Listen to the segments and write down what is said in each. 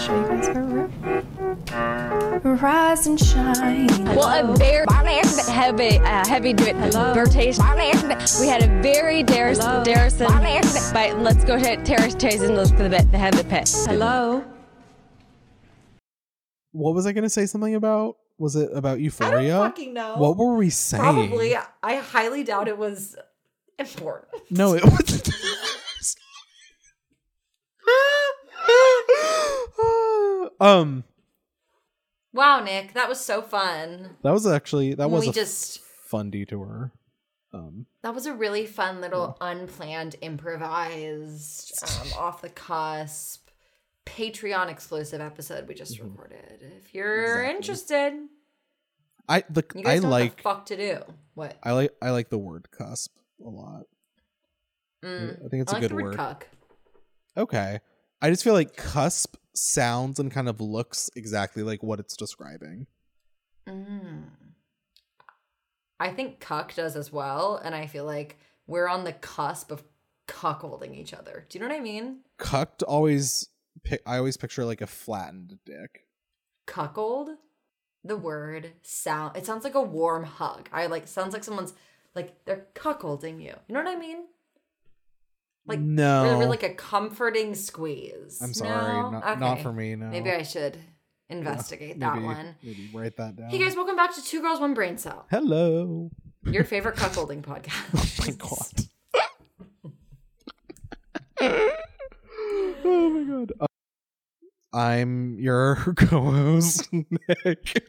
show you guys our room. Rise and shine. Well, a very heavy, uh, heavy rotation. We had a very Darris, Darrison, but let's go to Terrace Chase and look for the bit, the heavy pit. Hello. What was I going to say something about? Was it about Euphoria? I don't fucking know. What were we saying? Probably. I highly doubt it was important. No, it was. um, Wow, Nick, that was so fun. that was actually that was we a just fun detour. Um, that was a really fun little unplanned, improvised, um, off the cusp, Patreon exclusive episode we just recorded. If you're Exactly. interested, I the I guys know what like the fuck to do. What? I like I like the word cusp a lot. Mm, I think it's I a like good word. Cuck. Okay. I just feel like cusp sounds and kind of looks exactly like what it's describing. Mm. I think cuck does as well, and I feel like we're on the cusp of cuckolding each other. Do you know what I mean? Cucked always I always picture like a flattened dick. Cuckold, the word sound. It sounds like a warm hug. I like sounds like someone's like they're cuckolding you. You know what I mean? Like No. really, really like a comforting squeeze. I'm sorry, No? not, not for me. No, Maybe I should investigate that Maybe- one. Maybe write that down. Hey guys, welcome back to Two Girls One Brain Cell, Hello. your favorite cuckolding podcast. Oh my god. oh my god. Uh, I'm your co-host, Nick.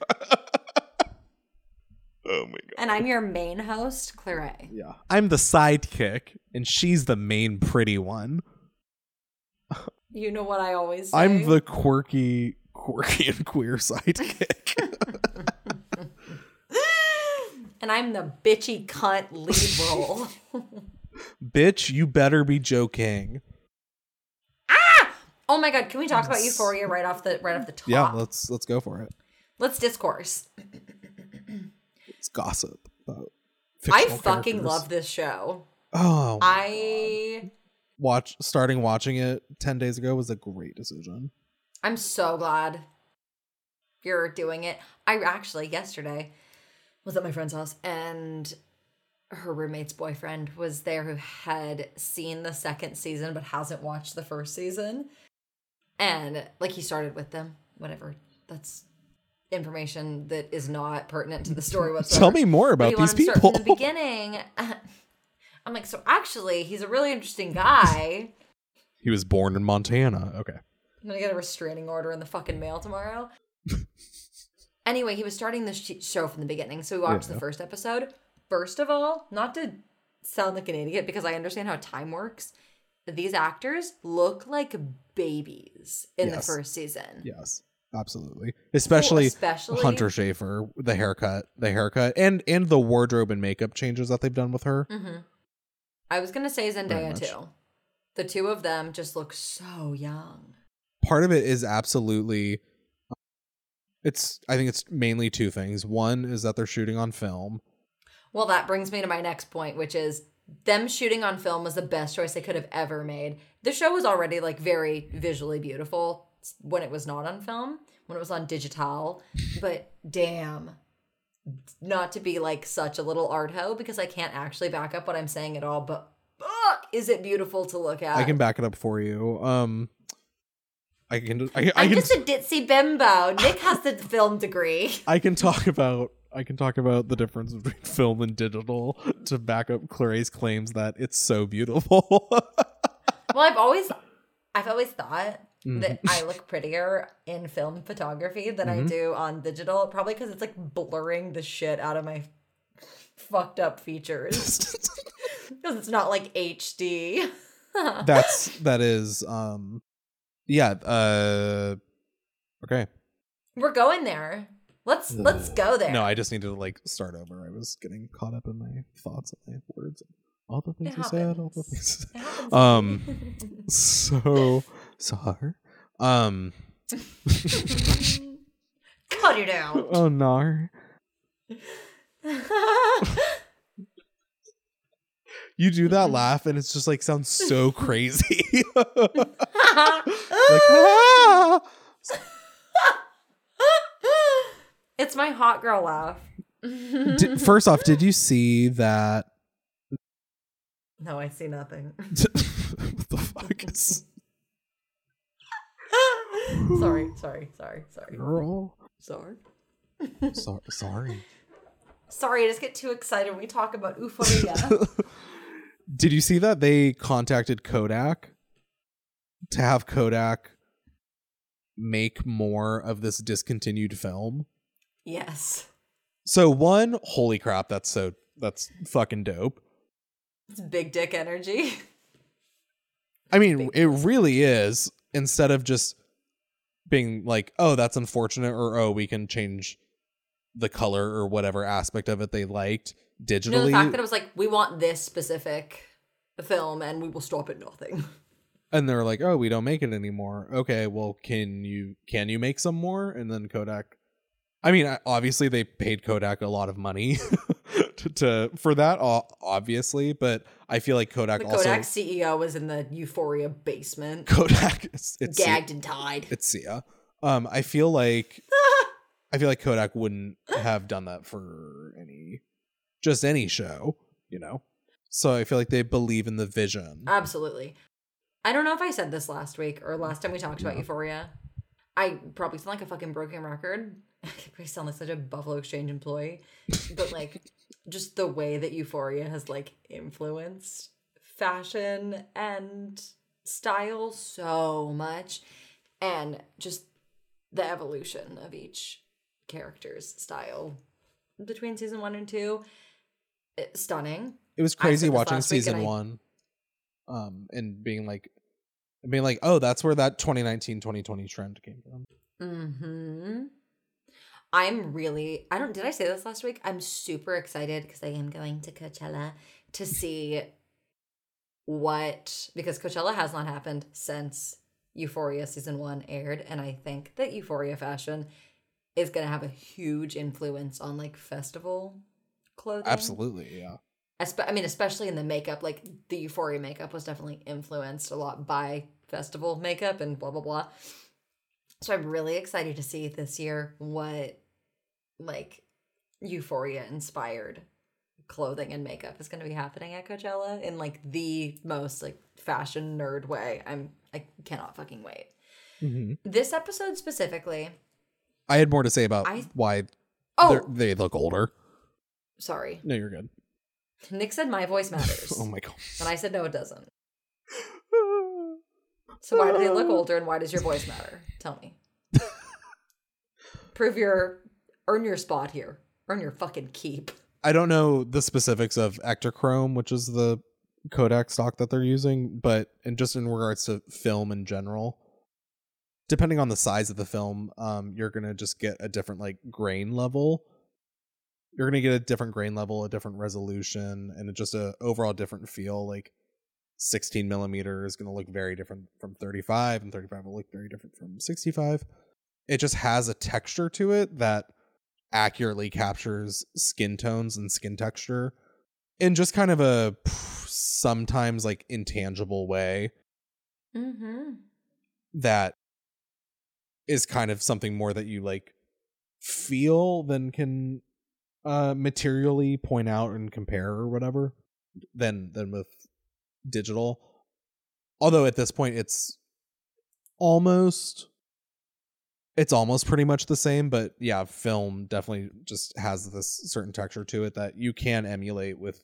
Oh my god. And I'm your main host, Claire. Yeah. I'm the sidekick, and she's the main pretty one. You know what I always say. I'm the quirky, quirky and queer sidekick. and I'm the bitchy cunt lead role. Bitch, you better be joking. Ah! Oh my god, can we talk about Euphoria right off the right off the top? Yeah, let's let's go for it. Let's discourse. It's gossip about. I fucking characters. love this show. Oh, I watch starting watching it 10 days ago was a great decision I'm so glad you're doing it. I actually yesterday was at my friend's house and her roommate's boyfriend was there who had seen the second season but hasn't watched the first season. And like he started with them, whatever. That's information that is not pertinent to the story whatsoever. tell me more about these wanted to start people From the beginning, I'm like, so actually, he's a really interesting guy. he was born in montana okay I'm gonna get a restraining order in the fucking mail tomorrow. anyway, he was starting the sh- show from the beginning, so we watched Yeah. the first episode. First of all, not to sound like an idiot because I understand how time works. These actors look like babies in the first season. yes absolutely. Especially, especially- hunter schafer the haircut the haircut and and the wardrobe and makeup changes that they've done with her. Hmm I was gonna say Zendaya too. The two of them just look so young. part of it is absolutely it's i think it's mainly two things. One is that they're shooting on film. Well, that brings me to my next point, which is them shooting on film was the best choice they could have ever made. The show was already like very visually beautiful when it was not on film, when it was on digital. But damn, not to be like such a little art hoe because I can't actually back up what I'm saying at all. But fuck, is it beautiful to look at? i can back it up for you um i can i, I I'm can just a ditzy bimbo. Nick has the film degree. I can talk about I can talk about the difference between film and digital to back up Clarice's claims that it's so beautiful. Well, I've always, I've always thought Mm-hmm. that I look prettier in film photography than I Mhm. do on digital. Probably because it's like blurring the shit out of my fucked up features. Because it's not like HD. That's that is um yeah, uh okay. We're going there. Let's let's go there. No, I just need to like start over. I was getting caught up in my thoughts and my words. All the things It you said, all the things. Um so sorry. Um Cut it out. oh no. You do that laugh and it's just like sounds so crazy. like ah! it's my hot girl laugh. First off, did you see that? no, I see nothing. what the fuck is sorry, sorry, sorry, sorry, girl? sorry. So, sorry. Sorry, I just get too excited when we talk about Euphoria. Did you see that they contacted Kodak to have Kodak make more of this discontinued film? yes. So one, holy crap, that's so that's fucking dope. It's big dick energy. I mean, it really is. Instead of just being like, "Oh, that's unfortunate," or "Oh, we can change the color or whatever aspect of it they liked digitally." You know, the fact that it was like, we want this specific film and we will stop at nothing. and they're like, "Oh, we don't make it anymore." Okay, well, can you can you make some more? And then Kodak. I mean, obviously they paid Kodak a lot of money to, to for that, obviously, but I feel like Kodak The also Kodak CEO was in the Euphoria basement, Kodak it's, it's gagged and tied. it's Sia. Um, I feel like I feel like Kodak wouldn't have done that for any just any show, you know. So I feel like they believe in the vision. Absolutely. I don't know if I said this last week or last time we talked about No. Euphoria. I probably sound like a fucking broken record. I sound like such a Buffalo Exchange employee. But like just the way that Euphoria has like influenced fashion and style so much. And just the evolution of each character's style between season one and two. It's stunning. It was crazy watching season I- one, um, and being like, being like, oh, that's where that 2019-2020 trend came from. Hmm. I'm really. I don't. Did I say this last week? I'm super excited because I am going to Coachella to see what because Coachella has not happened since Euphoria season one aired, and I think that Euphoria fashion is going to have a huge influence on like festival clothing. Absolutely, yeah. Espe- I mean, especially in the makeup, like the Euphoria makeup was definitely influenced a lot by festival makeup and blah blah blah. So I'm really excited to see this year what like Euphoria inspired clothing and makeup is going to be happening at Coachella in like the most like fashion nerd way. I'm I cannot fucking wait. Mhm. This episode specifically. I had more to say about I- why Oh, they look older. sorry. No, you're good. Nick said my voice matters, oh my god. and I said no, it doesn't. So why do they look older and why does your voice matter? Tell me. Prove your earn your spot here. Earn your fucking keep. I don't know the specifics of Ektachrome, which is the Kodak stock that they're using, but and just in regards to film in general, depending on the size of the film, um, you're gonna just get a different like grain level. You're gonna get a different grain level, a different resolution, and just a overall different feel. Like 16 millimeter is gonna look very different from 35, and 35 will look very different from 65. It just has a texture to it that accurately captures skin tones and skin texture in just kind of a sometimes like intangible way Mm-hmm. that is kind of something more that you like feel than can uh materially point out and compare or whatever than than with digital although at this point it's almost it's almost pretty much the same but yeah film definitely just has this certain texture to it that you can emulate with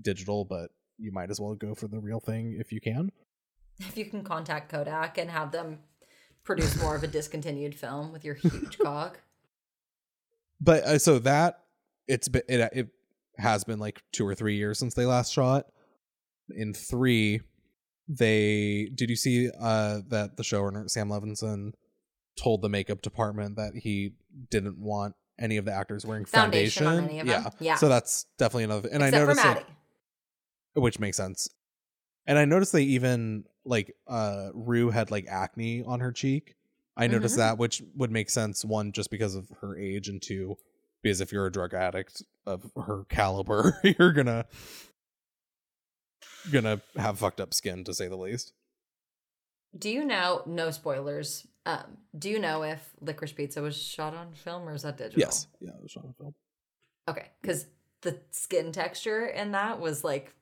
digital but you might as well go for the real thing if you can If you can contact Kodak and have them produce more of a discontinued film with your huge cock. but uh, so that it's been it, it has been like two or three years since they last shot in three they did you see uh that the showrunner sam levinson told the makeup department that he didn't want any of the actors wearing Foundation foundation, on any of yeah? Yeah. so that's definitely another and Except i noticed Maddie. that, which makes sense and i noticed they even like uh rue had like acne on her cheek i noticed Mhm. that which would make sense one just because of her age and two because if you're a drug addict of her caliber you're gonna gonna have fucked up skin to say the least Do you know, no spoilers, Um, do you know if Licorice Pizza was shot on film or is that digital? Yes. Yeah, it was shot on film. Okay, because the skin texture in that was like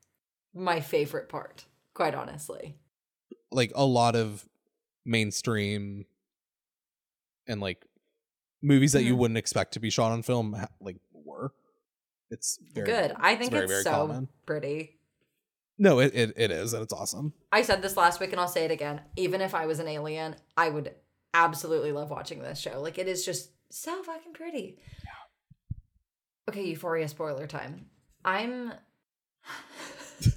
my favorite part, quite honestly. Like a lot of mainstream and like movies that you Mhm. wouldn't expect to be shot on film like were. It's very Good. I think very, it's very so common. pretty. No, it, it it is and it's awesome. I said this last week and I'll say it again. Even if I was an alien, I would absolutely love watching this show. Like it is just so fucking pretty. Okay, Euphoria spoiler time. I'm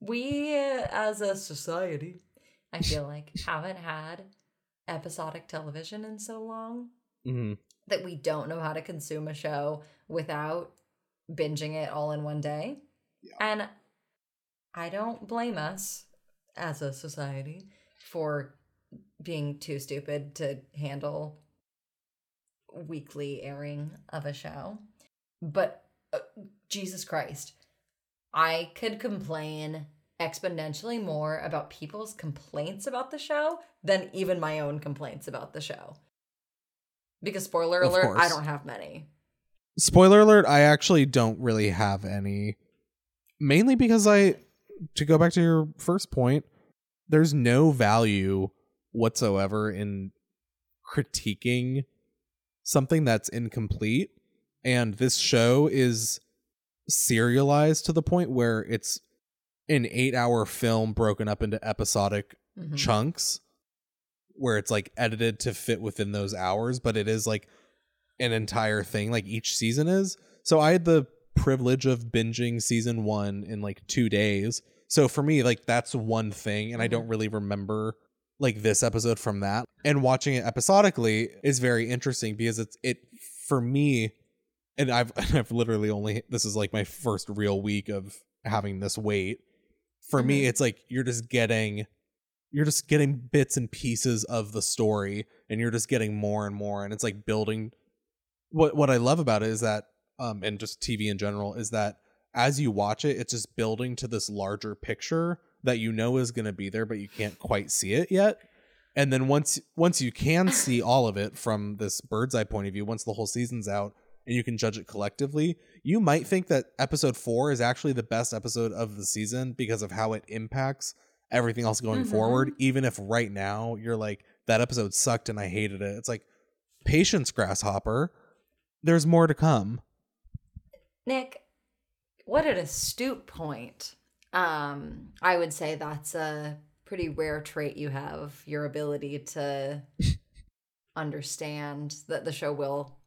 We as a society, I feel like haven't had episodic television in so long hmm that we don't know how to consume a show without binging it all in one day. Yeah. And I don't blame us as a society for being too stupid to handle weekly airing of a show. But uh, Jesus Christ, I could complain exponentially more about people's complaints about the show than even my own complaints about the show. Because spoiler Of alert, I don't have many. Spoiler alert, I actually don't really have any. Mainly because I to go back to your first point, there's no value whatsoever in critiquing something that's incomplete and this show is serialized to the point where it's an 8-hour film broken up into episodic Mhm. chunks where it's like edited to fit within those hours, but it is like an entire thing, like each season is. So I had the privilege of binging season one in like two days. So for me, like that's one thing, and I don't really remember like this episode from that. And watching it episodically is very interesting because it's it for me, and I've I've literally only this is like my first real week of having this wait. For me, Mhm. it's like you're just getting you're just getting bits and pieces of the story and you're just getting more and more and it's like building what what I love about it is that um and just TV in general is that as you watch it it's just building to this larger picture that you know is going to be there but you can't quite see it yet and then once once you can see all of it from this bird's eye point of view once the whole season's out and you can judge it collectively you might think that episode 4 is actually the best episode of the season because of how it impacts everything else going Mhm. forward even if right now you're like that episode sucked and I hated it it's like patience grasshopper there's more to come Nick, what an astute point. Um, I would say that's a pretty rare trait you have, your ability to understand that the show will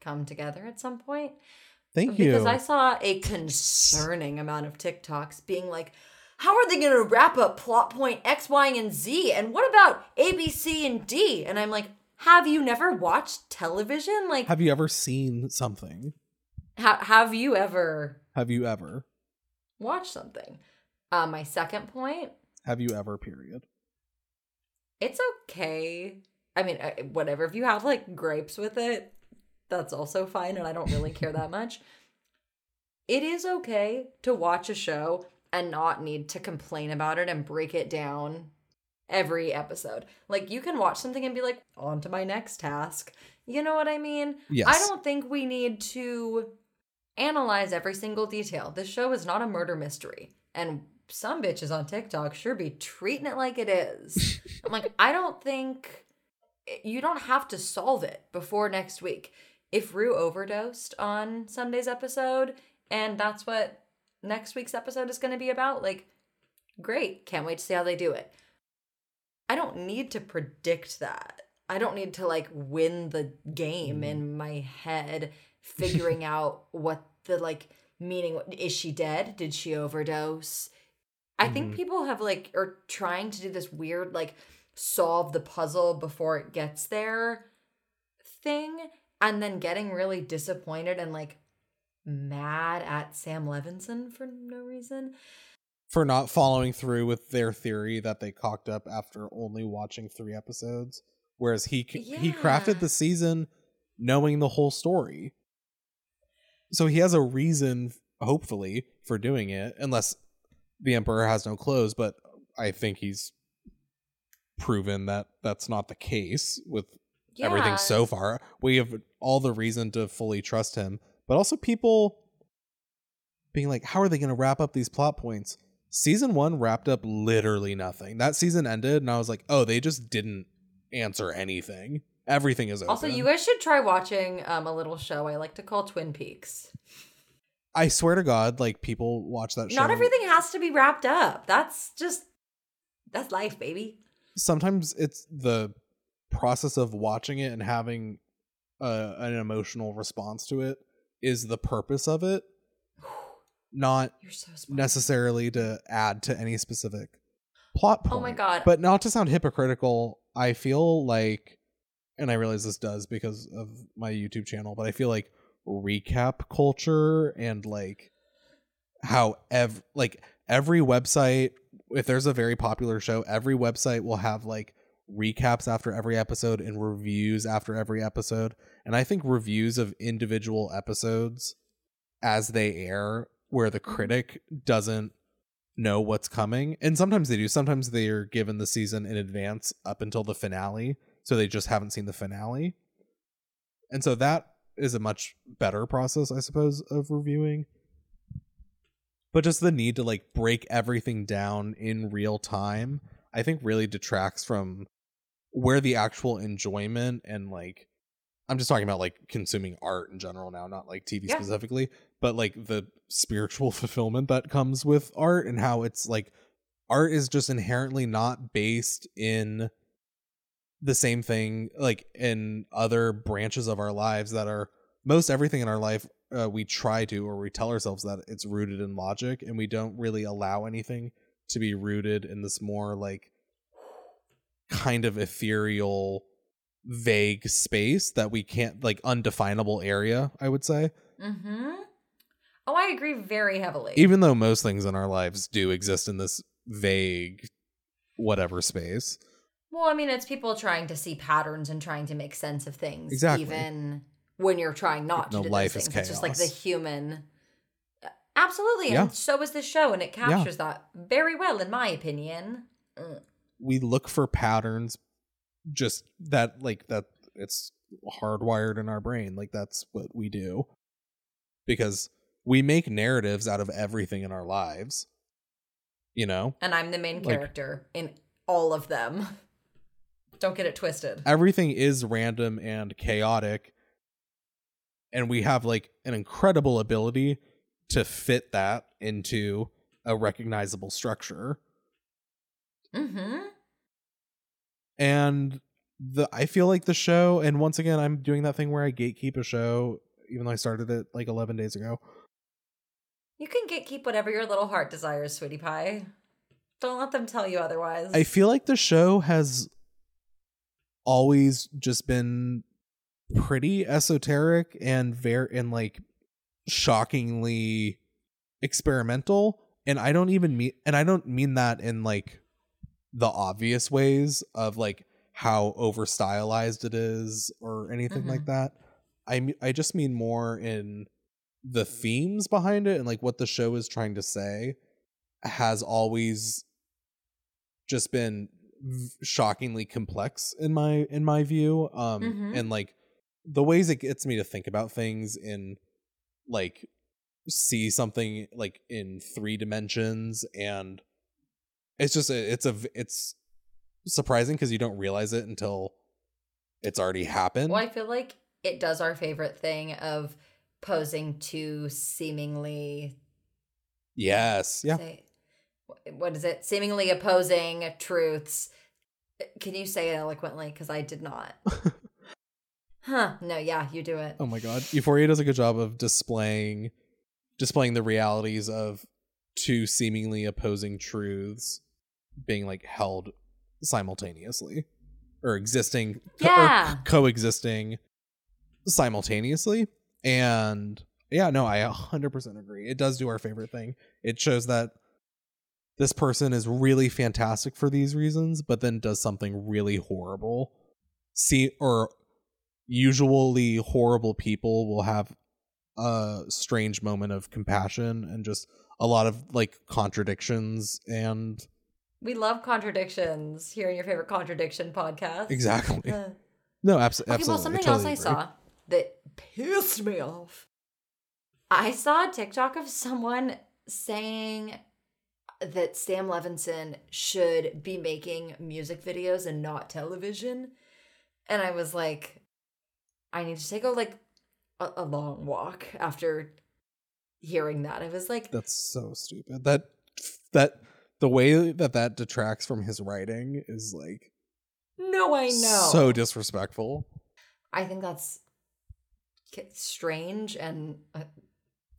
come together at some point. thank you Because I saw a concerning amount of TikToks being like, how are they going to wrap up plot point X, Y, and Z? And what about A, B, C, and D? And I'm like, have you never watched television? Like, have you ever seen something ha- have you ever have you ever watched something? Uh, my second point, have you ever period it's okay. I mean, uh, whatever. If you have like gripes with it, that's also fine, and I don't really care that much. It is okay to watch a show and not need to complain about it and break it down every episode. Like, you can watch something and be like, on to my next task. You know what I mean? yes I don't think we need to analyze every single detail. This show is not a murder mystery. And some bitches on TikTok sure be treating it like it is. I'm like, I don't think eh, you don't have to solve it before next week. If Rue overdosed on Sunday's episode, and that's what next week's episode is going to be about, like, great. Can't wait to see how they do it. I don't need to predict that. I don't need to like win the game mm. in my head, figuring out what the like meaning. Is she dead? Did she overdose? I think Mhm. people have like are trying to do this weird like solve the puzzle before it gets there thing, and then getting really disappointed and like mad at Sam Levinson for no reason. for not following through with their theory that they cocked up after only watching three episodes whereas he c he crafted the season knowing the whole story so he has a reason hopefully for doing it unless the emperor has no clothes but i think he's proven that that's not the case with Yeah. everything so far. We have all the reason to fully trust him, but also people being like, how are they going to wrap up these plot points? Season one wrapped up literally nothing. That season ended, and I was like, oh, they just didn't answer anything. Everything is open. Also, you guys should try watching um, a little show I like to call Twin Peaks. I swear to God, like people watch that show. Not everything has to be wrapped up. That's just that's life, baby. Sometimes it's the process of watching it and having uh, an emotional response to it is the purpose of it, not so necessarily to add to any specific plot point. Oh my God. But not to sound hypocritical, I feel like, and I realize this does because of my YouTube channel, but I feel like recap culture and like how ev like every website, if there's a very popular show, every website will have like recaps after every episode and reviews after every episode. And I think reviews of individual episodes as they air, where the mm-hmm. critic doesn't know what's coming. And sometimes they do. Sometimes they are given the season in advance up until the finale. So they just haven't seen the finale. And so that is a much better process, I suppose, of reviewing. But just the need to like break everything down in real time, I think really detracts from where the actual enjoyment and like I'm just talking about like consuming art in general now, not like TV Yeah. specifically, but like the spiritual fulfillment that comes with art and how it's like art is just inherently not based in the same thing like in other branches of our lives that are most everything in our life uh, we try to or we tell ourselves that it's rooted in logic and we don't really allow anything to be rooted in this more like kind of ethereal vague space that we can't like undefinable area i would say Mm-hmm. Oh, I agree very heavily. even though most things in our lives do exist in this vague whatever space well, I mean, it's people trying to see patterns and trying to make sense of things, Exactly. even when you're trying not to No, do those life is things. It's just like the human. Absolutely, Yeah. and so is this show, and it captures that very well, in my opinion. Mm. we look for patterns just that like that it's hardwired in our brain like that's what we do because we make narratives out of everything in our lives you know And I'm the main Like- character in all of them. Don't get it twisted. everything is random and chaotic and we have like an incredible ability to fit that into a recognizable structure Mm-hmm. and the I feel like the show and once again I'm doing that thing where I gatekeep a show even though I started it like 11 days ago. You can get keep whatever your little heart desires, sweetie pie. Don't let them tell you otherwise. I feel like the show has always just been pretty esoteric and very and like shockingly experimental and I don't even mean and I don't mean that in like the obvious ways of like how over stylized it is or anything like mm-hmm. that. I I just mean more in the themes behind it and like what the show is trying to say has always just been shockingly complex in my in my view um Mhm. and like the ways it gets me to think about things in like see something like in three dimensions and it's just a, it's a it's surprising because you don't realize it until it's already happened. Well, I feel like it does our favorite thing of posing to seemingly yes. Yeah. say, what is it? Seemingly opposing truths. Can you say it eloquently? Because I did not. huh? No. Yeah, you do it. Oh my god. Euphoria does a good job of displaying displaying the realities of two seemingly opposing truths being like held simultaneously or existing co- or Yeah. coexisting simultaneously and yeah no i 100% agree it does do our favorite thing it shows that this person is really fantastic for these reasons but then does something really horrible see or usually horrible people will have a strange moment of compassion and just a lot of like contradictions and We love contradictions here in your favorite contradiction podcast. Exactly. Uh, No, abso- absolutely. Okay, well, something totally else I agree. saw that pissed me off. I saw a TikTok of someone saying that Sam Levinson should be making music videos and not television. And I was like, I need to take a like a, a long walk after hearing that. I was like, That's so stupid. That that the way that that detracts from his writing is like no, I know. so disrespectful. I think that's strange and uh,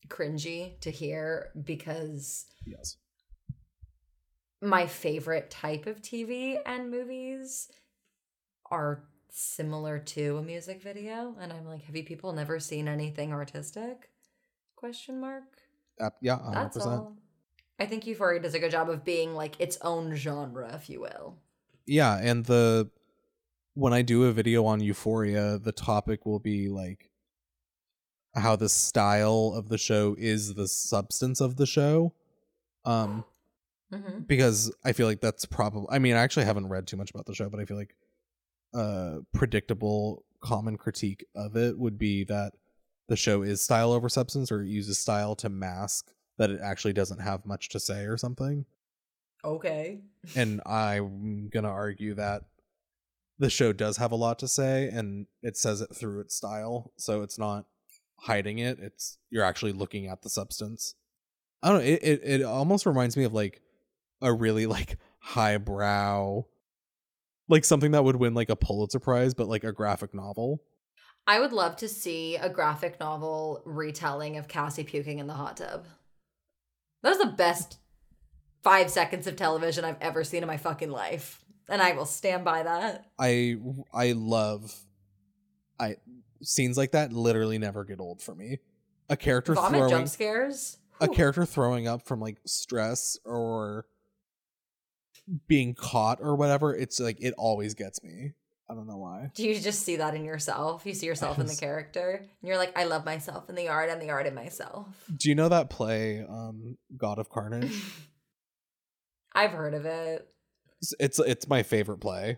cringy to hear because Yes. My favorite type of TV and movies are similar to a music video and I'm like have you people never seen anything artistic question mark Ap- yeah, 100%. that's all I think Euphoria does a good job of being like its own genre if you will Yeah, and the when I do a video on Euphoria, the topic will be like how the style of the show is the substance of the show. Um mm-hmm. because I feel like that's probably I mean, I actually haven't read too much about the show, but I feel like a predictable common critique of it would be that the show is style over substance or it uses style to mask that it actually doesn't have much to say or something. okay And I'm going to argue that the show does have a lot to say and it says it through its style, so it's not hiding it. It's you're actually looking at the substance. I don't know, it it, it almost reminds me of like a really like highbrow like something that would win like a Pulitzer Prize, but like a graphic novel. I would love to see a graphic novel retelling of Cassie puking in the hot tub. That was the best five seconds of television I've ever seen in my fucking life. And I will stand by that. I I love I scenes like that literally never get old for me. A character Vomit throwing jump scares. a character throwing up from like stress or being caught or whatever, it's like it always gets me. I don't know why. Do you just see that in yourself? You see yourself in the character. And you're like, I love myself in the art and the art in myself. Do you know that play, um, God of Carnage? I've heard of it. it's, it's it's my favorite play.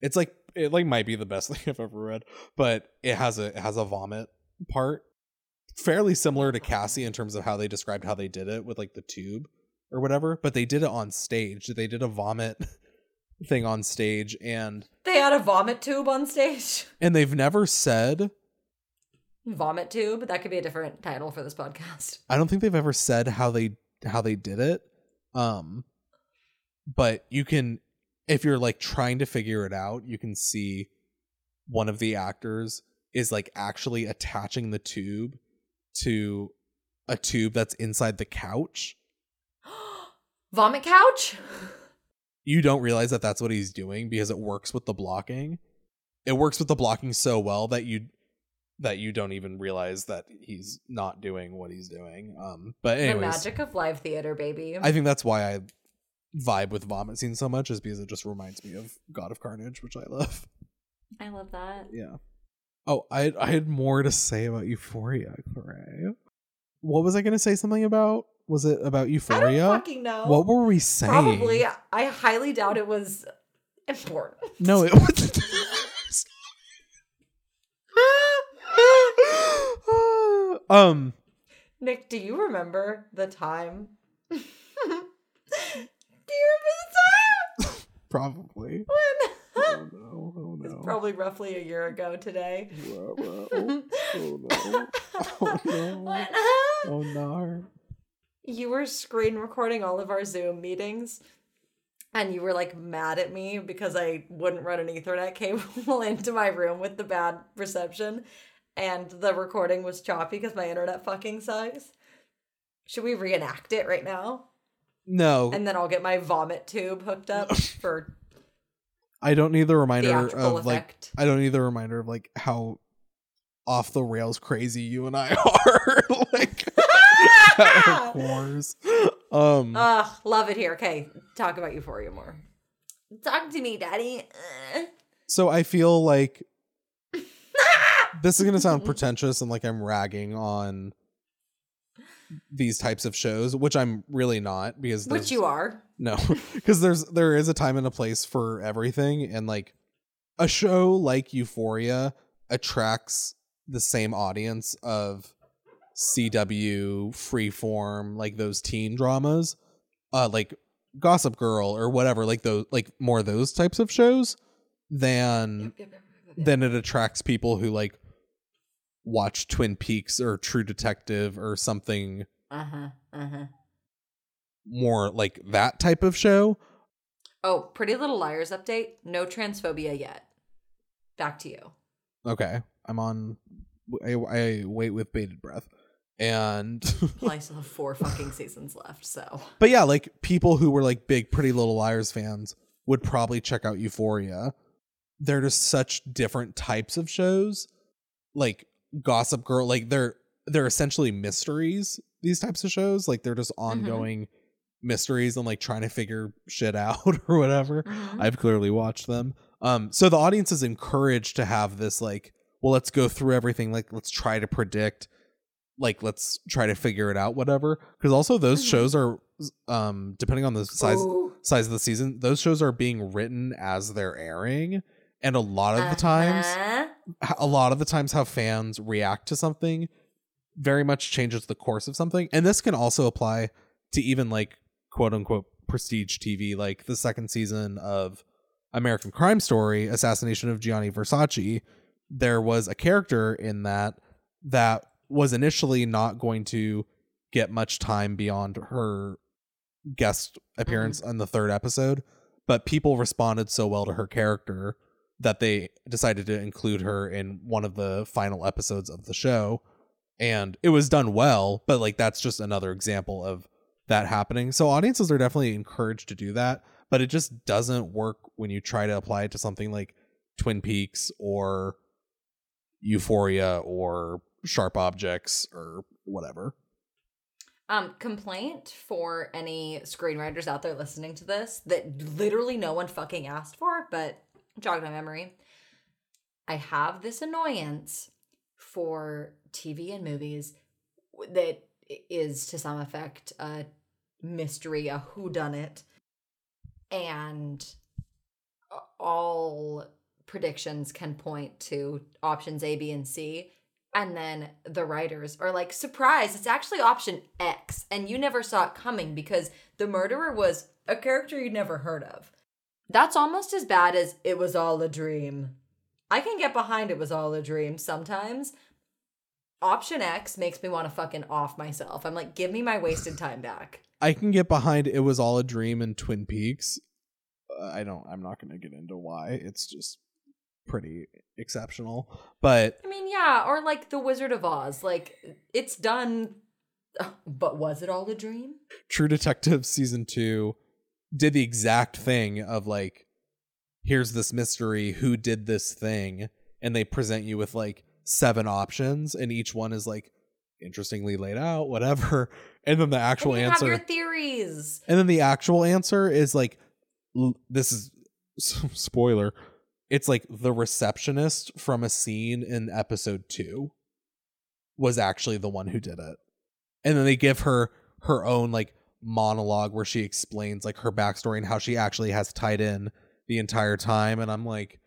It's like it like might be the best thing I've ever read, but it has a it has a vomit part, fairly similar to Cassie in terms of how they described how they did it with like the tube or whatever. But they did it on stage. They did a vomit thing on stage, and They had a vomit tube on stage. and they've never said Vomit tube. That could be a different title for this podcast. I don't think they've ever said how they how they did it. Um but you can if you're like trying to figure it out, you can see one of the actors is like actually attaching the tube to a tube that's inside the couch. Vomit couch? You don't realize that that's what he's doing because it works with the blocking. It works with the blocking so well that you that you don't even realize that he's not doing what he's doing. Um but anyways, The magic of live theater, baby. I think that's why I vibe with vomit scenes so much is because it just reminds me of God of Carnage, which I love. I love that. Yeah. Oh, I had, I had more to say about Euphoria, Corey. What was I going to say something about? Was it about I don't Euphoria? fucking know. What were we saying? Probably. I highly doubt it was important. No, it was. um, Nick, do you remember the time? do you remember the time? probably. when? Oh no! Oh It's probably roughly a year ago today. Ruh. Oh, oh no! Oh no! Oh no! You were screen recording all of our Zoom meetings. And you were like mad at me because I wouldn't run an Ethernet cable into my room with the bad reception. And the recording was choppy because my internet fucking sucks. Should we reenact it right now? No, And then I'll get my vomit tube hooked up for I don't need the reminder of like. I don't need the reminder of like how off the rails crazy you and I are. like at our cores. Um Ugh, love it here. Okay, talk about Euphoria more. Talk to me, Daddy. So I feel like this is gonna sound pretentious and like I'm ragging on these types of shows, which I'm really not because Which you are. no, because there's there is a time and a place for everything, and like a show like Euphoria attracts the same audience of CW, Freeform, like those teen dramas, uh, like Gossip Girl or whatever, like those, like more of those types of shows, than then it attracts people who like watch Twin Peaks or True Detective or something Uh huh. Uh huh. more like that type of show. Oh, Pretty Little Liars update. No transphobia yet. Back to you. Okay, I'm on. I, I wait with bated breath, and Well, I still have four fucking seasons left, so but yeah, like people who were like big Pretty Little Liars fans would probably check out Euphoria. They're just such different types of shows, like Gossip Girl. Like they're they're essentially mysteries. These types of shows, like they're just ongoing mysteries and like trying to figure shit out or whatever. Mhm. I've clearly watched them. Um, so the audience is encouraged to have this like, well, let's go through everything. Like, let's try to predict. Like, let's try to figure it out. Whatever. Because also those Mhm. shows are, um, depending on the size Ooh. size of the season, those shows are being written as they're airing, and a lot of the times, Uh-huh. a lot of the times, how fans react to something very much changes the course of something. And this can also apply to even like quote unquote prestige TV, like the second season of American Crime Story, Assassination of Gianni Versace. There was a character in that that was initially not going to get much time beyond her guest mm-hmm. appearance on the third episode, but people responded so well to her character that they decided to include her in one of the final episodes of the show. And it was done well but like that's just another example of that happening. So audiences are definitely encouraged to do that but it just doesn't work when you try to apply it to something like twin peaks or euphoria or sharp objects or whatever Um, complaint for any screenwriters out there listening to this that literally no one fucking asked for, but jogged my memory. I have this annoyance for TV and movies that is to some effect a mystery, a whodunit, and all predictions can point to options A, B, and C. And then the writers are like, surprise, it's actually option X. And you never saw it coming because the murderer was a character you'd never heard of. That's almost as bad as it was all a dream. I can get behind it was all a dream sometimes. Option X makes me want to fucking off myself. I'm like, give me my wasted time back. i can get behind it was all a dream in twin peaks Uh, i don't i'm not going to get into why it's just pretty exceptional but I mean, yeah, or like The Wizard of Oz. Like, it's done. But was it all a dream? True Detective season two did the exact thing of like, here's this mystery, who did this thing, and they present you with like seven options, and each one is like interestingly laid out, whatever. And then the actual and answer, your theories. and then the actual answer is like, l- this is spoiler. It's like the receptionist from a scene in episode two was actually the one who did it. And then they give her her own like monologue where she explains like her backstory and how she actually has tied in the entire time. And I'm like,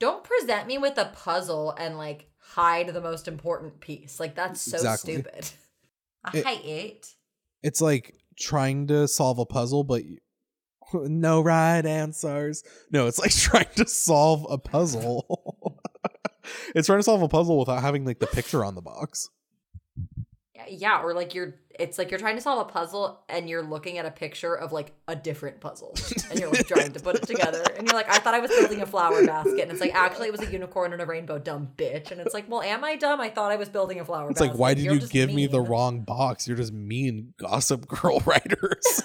Don't present me with a puzzle and like hide the most important piece. Like, that's so Exactly. stupid. I It- hate it. it's like trying to solve a puzzle, but no right answers. No, it's like trying to solve a puzzle. it's trying to solve a puzzle without having like the picture on the box. Yeah, or like you're, it's like you're trying to solve a puzzle and you're looking at a picture of like a different puzzle and you're like trying to put it together. And you're like, I thought I was building a flower basket. And it's like, actually, it was a unicorn and a rainbow, dumb bitch. And it's like, well, am I dumb? I thought I was building a flower It's basket. like, why did You're you give me the wrong box? You're just mean gossip girl writers.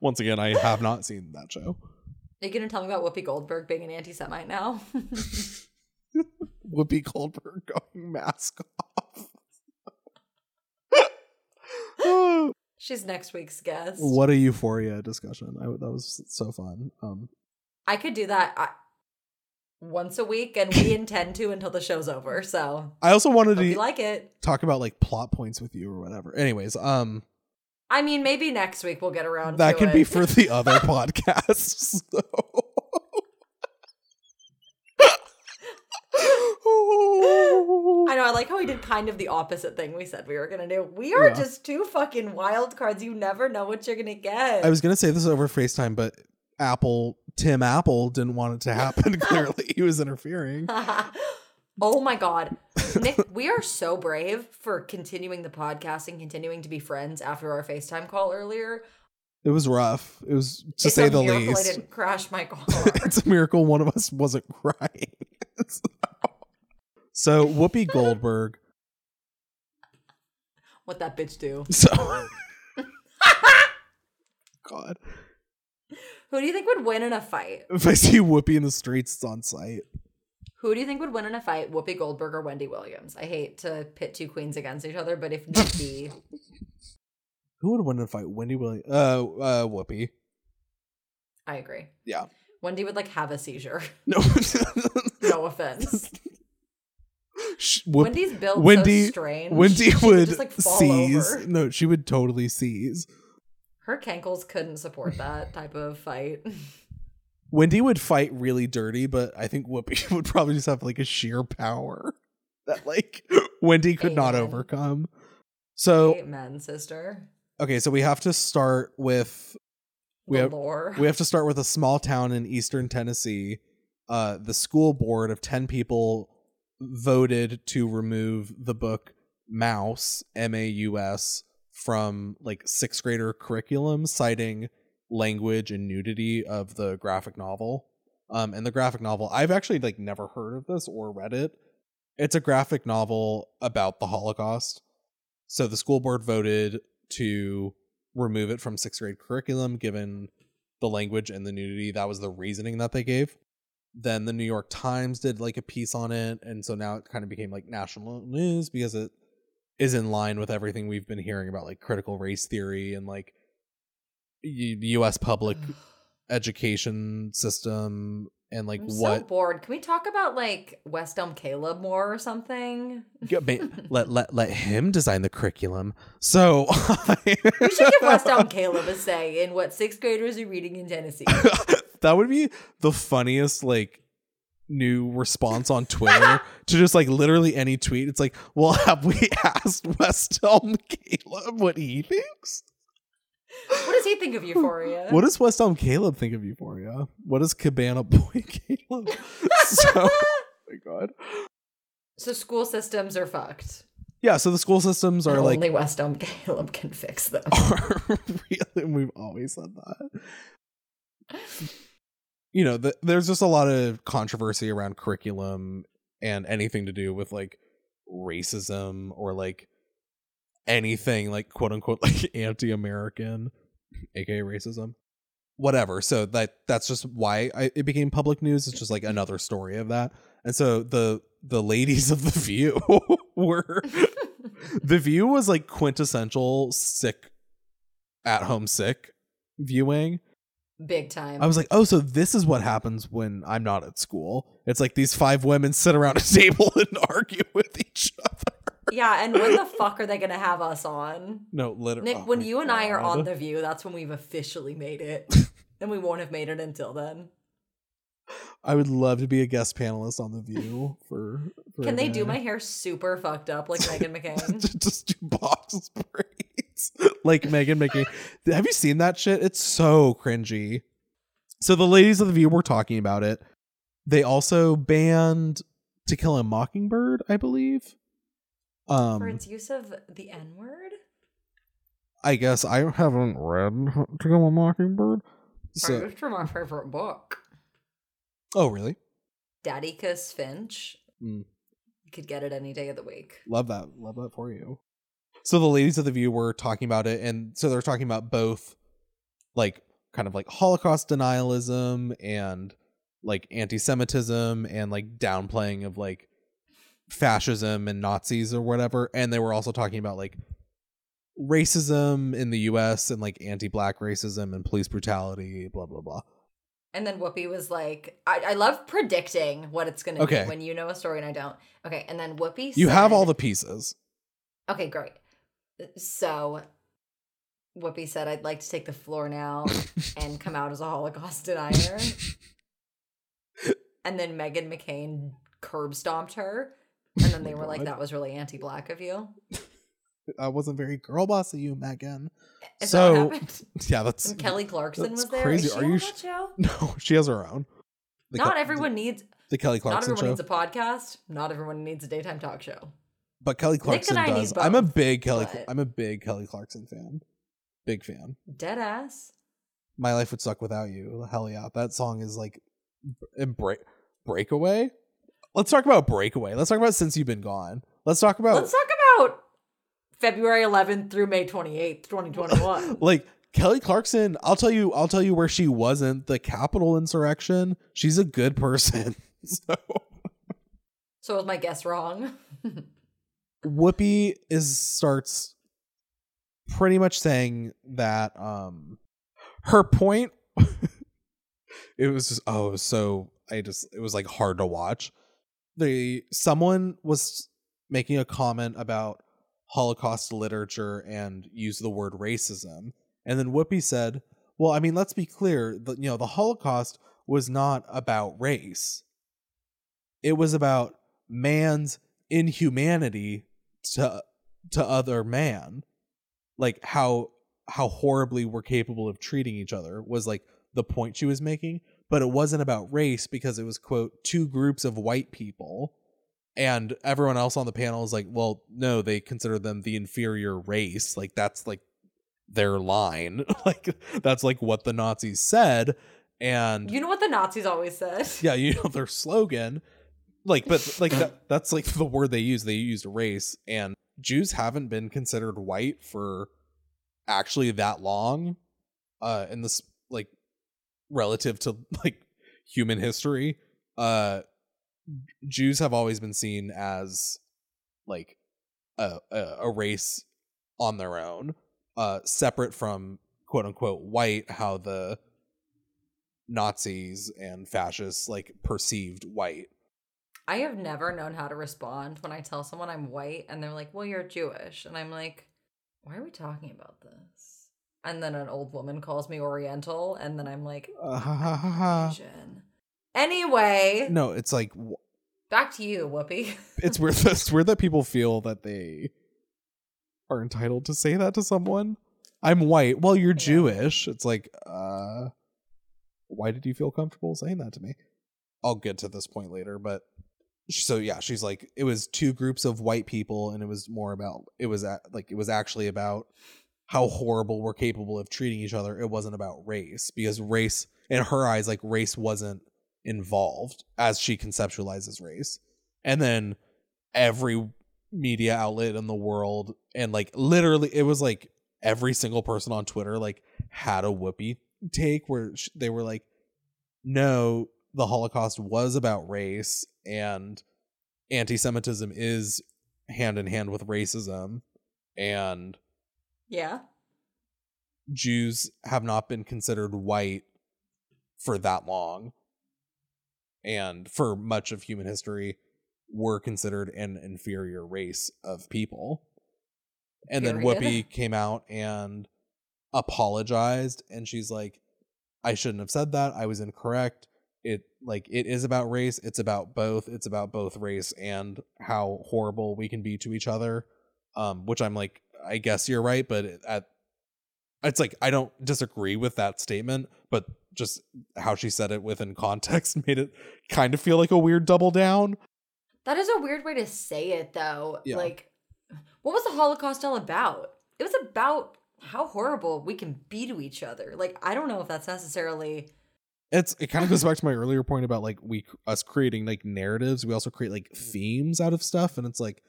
Once again, I have not seen that show. Are you gonna tell me about Whoopi Goldberg being an anti-Semite now? Whoopi Goldberg going mask off. She's next week's guest. what a euphoria discussion! I, that was so fun. Um, I could do that. I, once a week, and we intend to until the show's over. So I also wanted to like it. talk about like plot points with you or whatever. Anyways, um, I mean, maybe next week we'll get around. that can it. be for the other podcasts. I know. I like how we did kind of the opposite thing we said we were gonna do. We are Yeah. just two fucking wild cards. You never know what you're gonna get. I was gonna say this over FaceTime, but Apple, Tim Apple, didn't want it to happen. Clearly, he was interfering. Oh my god, Nick, we are so brave for continuing the podcast and continuing to be friends after our FaceTime call earlier. It was rough. It was to It's say a the miracle I least. didn't crash my car. it's a miracle one of us wasn't crying. so Whoopi Goldberg. what that bitch do? So God. Who do you think would win in a fight? If I see Whoopi in the streets, it's on site. Who do you think would win in a fight? Whoopi Goldberg or Wendy Williams? I hate to pit two queens against each other, but if need be, Who would win in a fight? Wendy Williams. Uh, uh, Whoopi. I agree. Yeah. Wendy would like have a seizure. No. No offense. Whoop- Wendy's built Wendy- so strange. Wendy She would just like fall seize. over. No, she would totally seize. Her cankles couldn't support that type of fight. Wendy would fight really dirty, but I think Whoopi would probably just have like a sheer power that like Wendy could not overcome. So Amen, sister. okay, so we have to start with we the have lore. we have to start with a small town in eastern Tennessee. Uh, the school board of ten people voted to remove the book Maus M A U S from like sixth grader curriculum, citing language and nudity of the graphic novel. Um, and the graphic novel, I've actually like never heard of this or read it. It's a graphic novel about the Holocaust. So the school board voted to remove it from sixth grade curriculum given the language and the nudity. That was the reasoning that they gave. Then the New York Times did like a piece on it. And so now it kind of became like national news because it is in line with everything we've been hearing about like critical race theory and like US public education system and like I'm so what bored. Can we talk about like West Elm Caleb more or something? Yeah, let let let him design the curriculum. So We should give West Elm Caleb a say in what sixth graders are reading in Tennessee. that would be the funniest like new response on Twitter to just like literally any tweet. It's like, well, have we asked West Elm Caleb what he thinks? What does he think of Euphoria? What does West Elm Caleb think of Euphoria? What does Cabana Boy Caleb? so, oh my god. so school systems are fucked. Yeah, so the school systems are And like only West Elm Caleb can fix them. are real, we've always said that. You know, the, there's just a lot of controversy around curriculum and anything to do with like racism or like anything like quote unquote like anti-American, aka racism, whatever. So that that's just why I, it became public news. It's just like another story of that. And so the the ladies of the View were the View was like quintessential sick at home sick viewing. Big time. I was like, oh, so this is what happens when I'm not at school. It's like these five women sit around a table and argue with each other. Yeah, and when the fuck are they gonna have us on? No, literally. Nick, oh, when you and I are on The View, that's when we've officially made it. and we won't have made it until then. I would love to be a guest panelist on The View for. for Can they do my hair super fucked up like Meghan McCain? just do box braids like Meghan McCain. Have you seen that shit? It's so cringy. So the ladies of the View were talking about it. They also banned To Kill a Mockingbird, I believe. For Um, its use of the N word? I guess I haven't read To Kill a Mockingbird. So, It's from my favorite book. oh really? Daddy Atticus Finch. Mm. You could get it any day of the week. Love that. Love that for you. So the ladies of the view were talking about it, and so they're talking about both like kind of like Holocaust denialism and like anti-Semitism and like downplaying of like fascism and Nazis or whatever. And they were also talking about like racism in the US and like anti-black racism and police brutality, blah blah blah. And then Whoopi was like, I, I love predicting what it's gonna Okay. be when you know a story and I don't. Okay, and then Whoopi You have all the pieces. Okay, great. So Whoopi said I'd like to take the floor now and come out as a Holocaust denier. and then Meghan McCain curb stomped her. And then they were like, that was really anti black of you. I wasn't very girl boss of you, Meghan. Is So- that? Yeah, that's And Kelly Clarkson that's was there. crazy. Is she Are on you sh- show? no. She has her own. The Not Ke- everyone needs The Kelly Clarkson. not everyone show, needs a podcast. Not everyone needs a daytime talk show. but Kelly Clarkson does. I'm a big Kelly. but- I'm a big Kelly Clarkson fan. Big fan. Dead ass. My life would suck without you. Hell yeah, that song is like break breakaway. Let's talk about breakaway. Let's talk about since you've been gone. Let's talk about Let's talk about February 11th through May 28th, 2021. like Kelly Clarkson. I'll tell you. I'll tell you where she wasn't. The Capitol insurrection. She's a good person. so so was my guess wrong? Whoopi is starts pretty much saying that um her point it was just oh it was so I just it was like hard to watch. The someone was making a comment about Holocaust literature and used the word racism. And then Whoopi said, Well, I mean, let's be clear, the, you know, the Holocaust was not about race. It was about man's inhumanity to to other man like how how horribly we're capable of treating each other was like the point she was making but it wasn't about race because it was quote two groups of white people and everyone else on the panel is like well no they consider them the inferior race like that's like their line like that's like what the nazis said and You know what the Nazis always said? yeah, you know their slogan. Like, but like that, that's like the word they use. They used race, and Jews haven't been considered white for actually that long, uh, in this like relative to like human history. Uh, Jews have always been seen as like a a, race on their own, uh, separate from quote unquote white. How the Nazis and fascists like perceived white. I have never known how to respond when I tell someone I'm white and they're like, well, you're Jewish. And I'm like, why are we talking about this? And then an old woman calls me Oriental. And then I'm like, Uh, ha, ha, ha, ha. Asian. Anyway, no, it's like w- back to you, Whoopi. it's weird. It's weird that people feel that they are entitled to say that to someone. I'm white. Well, you're Yeah. Jewish. It's like, uh, why did you feel comfortable saying that to me? I'll get to this point later, but so yeah, she's like, it was two groups of white people, and it was more about it was a, like it was actually about how horrible we're capable of treating each other. It wasn't about race because race, in her eyes, like race wasn't involved as she conceptualizes race, and then every media outlet in the world and like literally it was like every single person on twitter like had a Whoopi take where they were like no the holocaust was about race and anti-semitism is hand in hand with racism and yeah. jews have not been considered white for that long. And for much of human history were considered an inferior race of people. And then whoopi came out and apologized and she's like i shouldn't have said that. I was incorrect. It like it is about race. It's about both. It's about both race and how horrible we can be to each other. Um which i'm like i guess you're right but at it's like i don't disagree with that statement but just how she said it within context made it kind of feel like a weird double down That is a weird way to say it, though. Yeah. Like, what was the Holocaust all about? It was about how horrible we can be to each other. Like, I don't know if that's necessarily. it's it kind of goes back to my earlier point about like we us creating like narratives we also create like mm. themes out of stuff and it's like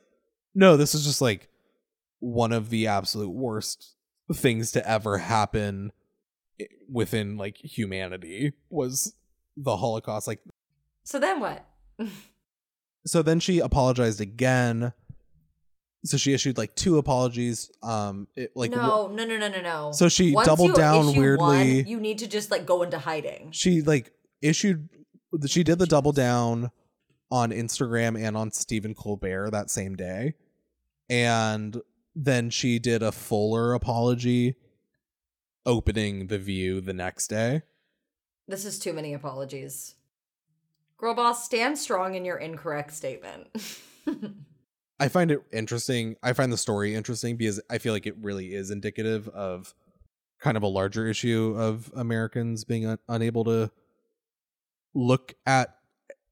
no this is just like one of the absolute worst things to ever happen within like humanity was the holocaust like So then what? so then she apologized again so she issued like two apologies. Um, it, like no, no, no, no, no, no. So she Once doubled down weirdly. one, you need to just like go into hiding. she like issued she did the double down on Instagram and on Stephen Colbert that same day. And then she did a fuller apology opening the view the next day. This is too many apologies. Girl boss, stand strong in your incorrect statement. I find it interesting. I find the story interesting because I feel like it really is indicative of kind of a larger issue of Americans being un- unable to look at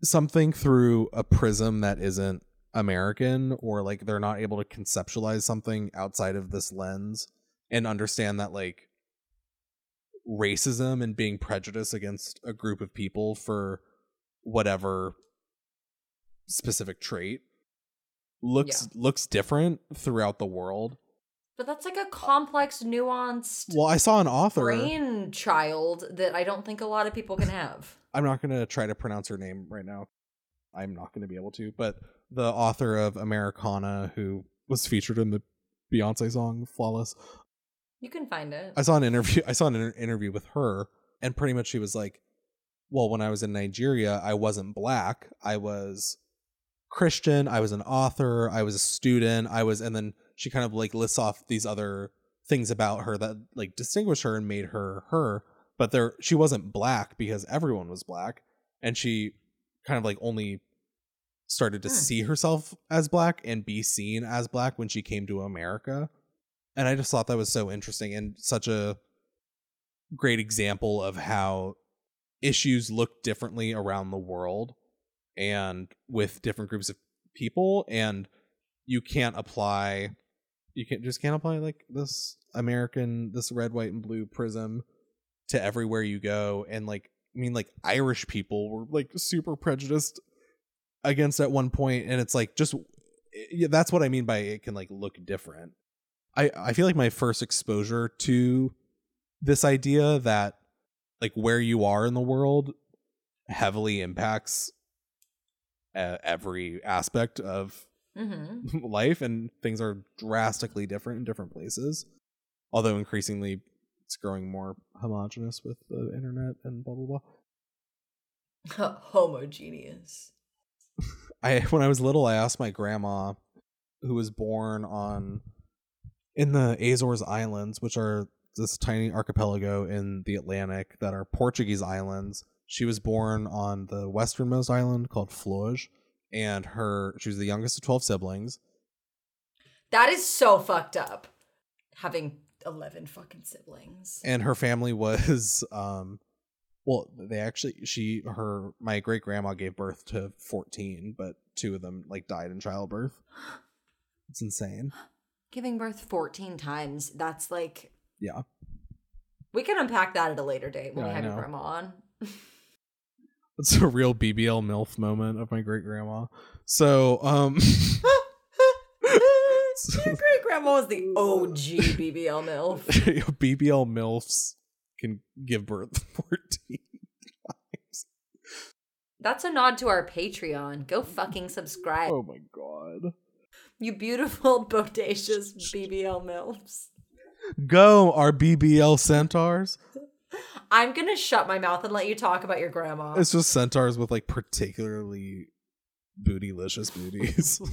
something through a prism that isn't American or like they're not able to conceptualize something outside of this lens and understand that like racism and being prejudiced against a group of people for whatever specific trait looks looks different throughout the world. but that's like a complex, nuanced Well, I saw an author. brain child that I don't think a lot of people can have. I'm not going to try to pronounce her name right now. I'm not going to be able to, but the author of Americanah who was featured in the Beyonce song Flawless. You can find it. I saw an interview I saw an inter- interview with her and pretty much she was like, "Well, when I was in Nigeria, I wasn't black. I was Christian, I was an author, I was a student, I was and then she kind of like lists off these other things about her that like distinguish her and made her her, but there she wasn't black because everyone was black and she kind of like only started to Hmm. see herself as black and be seen as black when she came to America. And I just thought that was so interesting and such a great example of how issues look differently around the world and with different groups of people and you can't apply you can just can't apply like this american this red white and blue prism to everywhere you go and like i mean like irish people were like super prejudiced against at one point and it's like just yeah, that's what i mean by it can like look different i i feel like my first exposure to this idea that like where you are in the world heavily impacts uh, every aspect of Mm-hmm. life and things are drastically different in different places although increasingly it's growing more homogenous with the internet and blah blah blah Homogeneous. I when I was little, I asked my grandma, who was born on in the Azores Islands, which are this tiny archipelago in the Atlantic that are Portuguese islands. She was born on the westernmost island called Flores, and her she was the youngest of twelve siblings. That is so fucked up. Having 11 fucking siblings. and her family was um well they actually she her my great grandma gave birth to 14 but two of them like died in childbirth it's insane Giving birth 14 times. That's like. yeah We can unpack that at a later date when Yeah, we have your grandma on. it's a real bbl milf moment of my great grandma so um Your great grandma was the OG BBL MILF. bbl milfs can give birth 14 times That's a nod to our Patreon. Go fucking subscribe. oh my god You beautiful, bodacious BBL MILFs. go our bbl centaurs I'm gonna shut my mouth and let you talk about your grandma. It's just centaurs with like particularly bootylicious booties.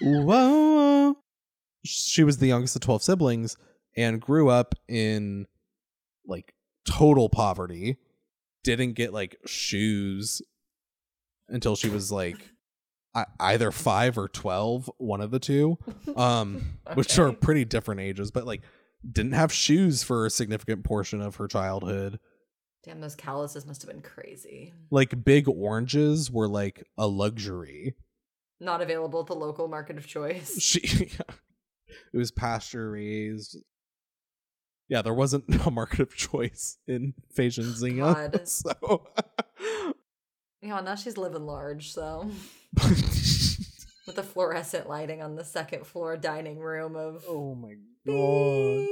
Whoa. She was the youngest of 12 siblings and grew up in like total poverty. Didn't get like shoes until she was like I- either 5 or 12, one of the two. Um which are pretty different ages, but like didn't have shoes for a significant portion of her childhood. Damn, those calluses must have been crazy. Like big oranges were like a luxury. Not available at the local market of choice. She it was pasture raised. Yeah, there wasn't a market of choice in Zinga. God. So Yeah, now she's living large, so with the fluorescent lighting on the second floor dining room of Oh my Beep. god.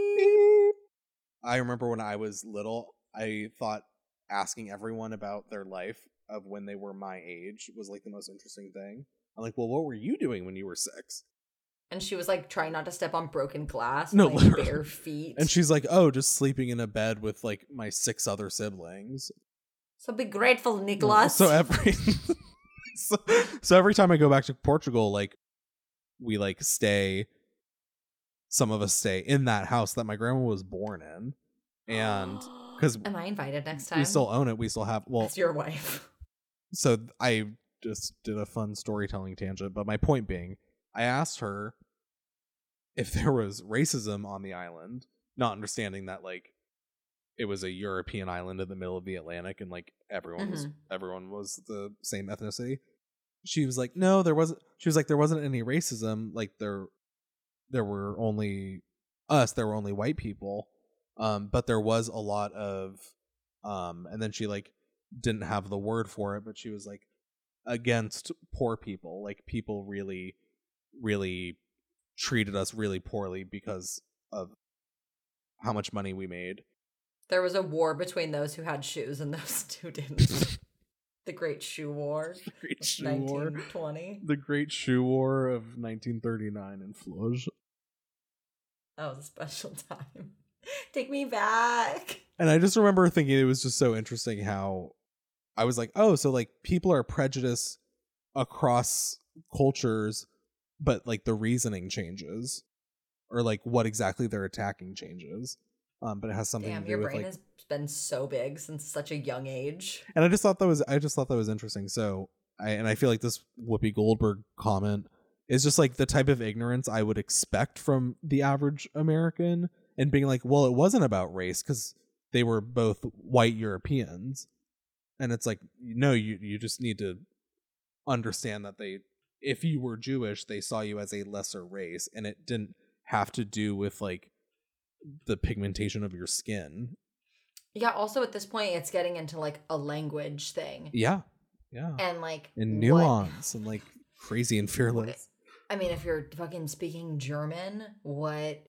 I remember when I was little, I thought asking everyone about their life of when they were my age was like the most interesting thing. I'm like, well, what were you doing when you were six? And she was like trying not to step on broken glass. No, with, like, bare feet. And she's like, oh, just sleeping in a bed with like my six other siblings. so be grateful, Nicholas. So every so, so every time I go back to Portugal, like we like stay. Some of us stay in that house that my grandma was born in, and because am I invited next time? we still own it, we still have. Well, It's your wife. so I just did a fun storytelling tangent, but my point being, I asked her if there was racism on the island, not understanding that like it was a European island in the middle of the Atlantic and like everyone was everyone was the same ethnicity. She was like, "No, there wasn't." She was like, "There wasn't any racism. Like there there were only us, there were only white people." Um but there was a lot of um and then she like didn't have the word for it, but she was like against poor people. Like people really, really treated us really poorly because of how much money we made. There was a war between those who had shoes and those who didn't. the Great Shoe War. The Great Shoe War. 1920. The Great Shoe War of 1939 in Fluj. That was a special time. Take me back. And I just remember thinking it was just so interesting how I was like, oh, so like people are prejudiced across cultures, but like the reasoning changes, or like what exactly they're attacking changes. Um, but it has something Damn, to do your with brain like has been so big since such a young age. and I just thought that was I just thought that was interesting. So I and I feel like this Whoopi Goldberg comment is just like the type of ignorance I would expect from the average American, and being like, well, it wasn't about race because they were both white Europeans, and it's like, no, you you just need to understand that they, if you were Jewish, they saw you as a lesser race, and it didn't have to do with like the pigmentation of your skin. Yeah, also at this point, it's getting into like a language thing. Yeah, yeah. And like, and what- nuance and like crazy and fearless. I mean, if you're fucking speaking German, what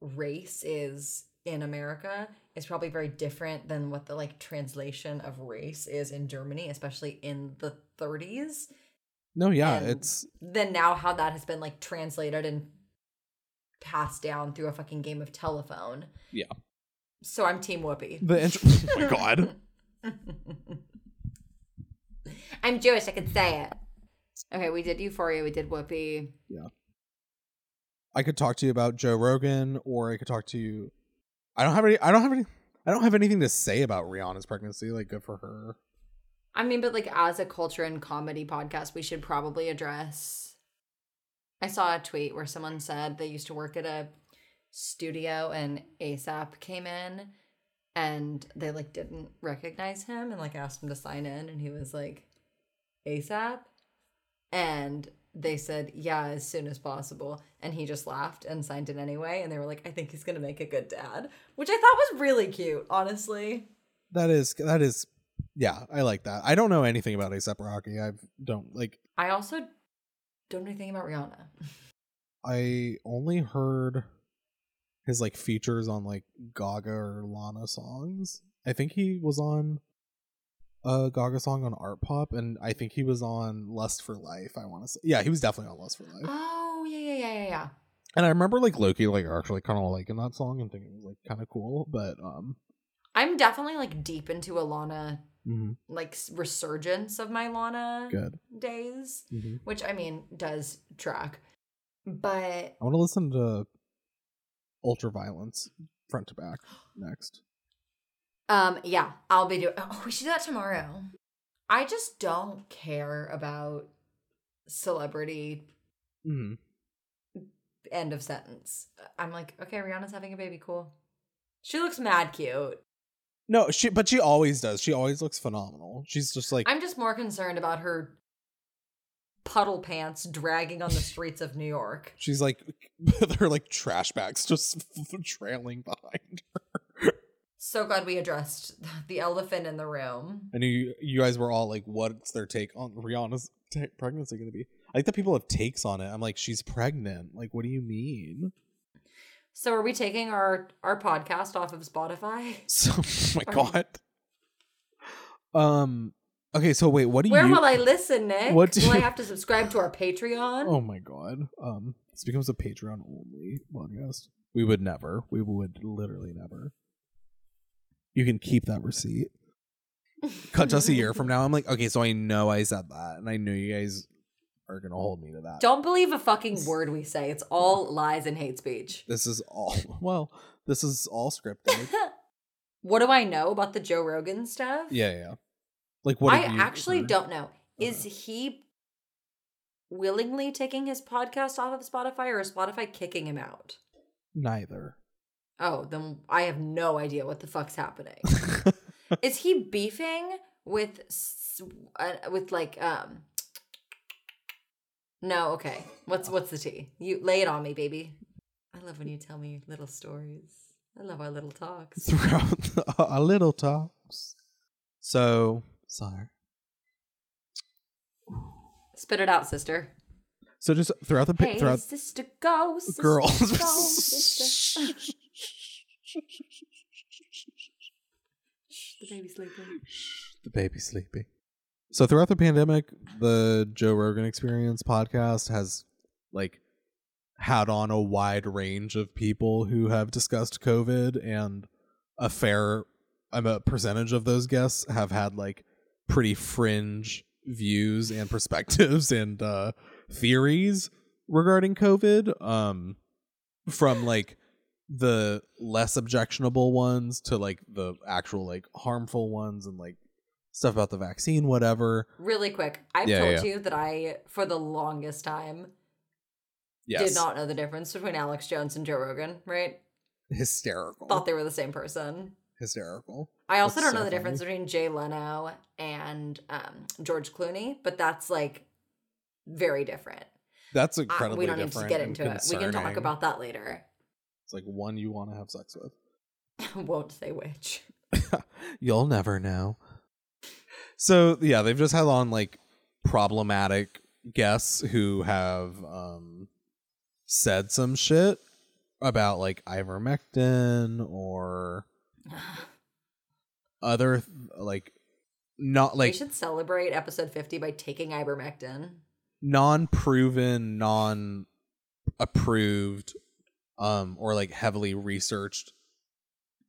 race is in America is probably very different than what the like translation of race is in Germany, especially in the 30s. No, yeah, and it's Then now how that has been like translated and passed down through a fucking game of telephone. Yeah. So I'm Team Whoopi. the oh my god. I'm Jewish, I can say it. Okay, we did Euphoria, we did Whoopi. Yeah. I could talk to you about Joe Rogan, or I could talk to you. I don't have any. I don't have any. I don't have anything to say about Rihanna's pregnancy. Like, good for her. I mean, but like as a culture and comedy podcast, we should probably address. I saw a tweet where someone said they used to work at a studio and ASAP came in and they like didn't recognize him and like asked him to sign in and he was like ASAP and they said yeah as soon as possible and he just laughed and signed in anyway and they were like I think he's going to make a good dad which I thought was really cute honestly That is. That is. Yeah, I like that. I don't know anything about ASAP Rocky. I don't like. I also don't know anything about Rihanna I only heard his like features on like Gaga or Lana songs. I think he was on a Gaga song on Artpop, and I think he was on Lust for Life. I want to say, yeah, he was definitely on Lust for Life. Oh yeah, yeah, yeah, yeah, yeah. And I remember like Loki like actually kind of liking that song and thinking it was like kind of cool, but um, I'm definitely like deep into Alana, mhm, like resurgence of my Lana good. days, Mhm. which I mean does track, but I want to listen to Ultraviolence front to back next. um, yeah, I'll be doing. Oh, we should do that tomorrow. I just don't care about celebrity. hmm End of sentence. I'm like, okay, Rihanna's having a baby. Cool. She looks mad cute. No, she but she always does. She always looks phenomenal. She's just like I'm just more concerned about her puddle pants dragging on the streets of New York. She's like, they're like trash bags just trailing behind her. So glad we addressed the elephant in the room. And you, you guys were all like, "What's their take on Rihanna's ta pregnancy going to be?" I like that people have takes on it. I'm like, "She's pregnant." Like, what do you mean? So are we taking our our podcast off of Spotify? So, oh my god. Um. Okay, so wait, what do Where you? Where will I listen, Nick? What do will I have to subscribe to our Patreon? Oh my god. Um, this becomes a Patreon only podcast. We would never. We would literally never. You can keep that receipt. Cut just a year from now. I'm like, okay, so I know I said that, and I know you guys are gonna hold me to that. Don't believe a fucking word we say. It's all lies and hate speech. This is all. Well, this is all scripted. What do I know about the Joe Rogan stuff? yeah, yeah. Like what? I actually heard? don't know. Is he willingly taking his podcast off of Spotify or is Spotify kicking him out? Neither. Oh, then I have no idea what the fuck's happening. is he beefing with uh, with like um No, okay. What's what's the tea? You lay it on me, baby. I love when you tell me little stories. I love our little talks. Throughout the, a little talks. So sorry. Spit it out, sister. So just throughout the pi- Hey, throughout sister, go, sister, girls. go, sister. Shh, the baby's sleeping. the baby sleepy. So throughout the pandemic, the Joe Rogan Experience podcast has like had on a wide range of people who have discussed COVID, and a fair a percentage of those guests have had like pretty fringe views and perspectives and uh, theories regarding COVID. Um, from like the less objectionable ones to like the actual like harmful ones and like stuff about the vaccine, whatever. Really quick, I've Yeah, told yeah. you that I, for the longest time, Yes. did not know the difference between Alex Jones and Joe Rogan, right? hysterical. Thought they were the same person. hysterical. I also That's don't know so the difference funny. between Jay Leno and um, George Clooney, but that's like very different. That's Uh, we don't need to get into it. We can talk about that later. It's like one you want to have sex with. Won't say which. You'll never know. So yeah, they've just had on like problematic guests who have um said some shit about like ivermectin or other like not like we should celebrate episode 50 by taking ivermectin. non-proven non-approved um or like heavily researched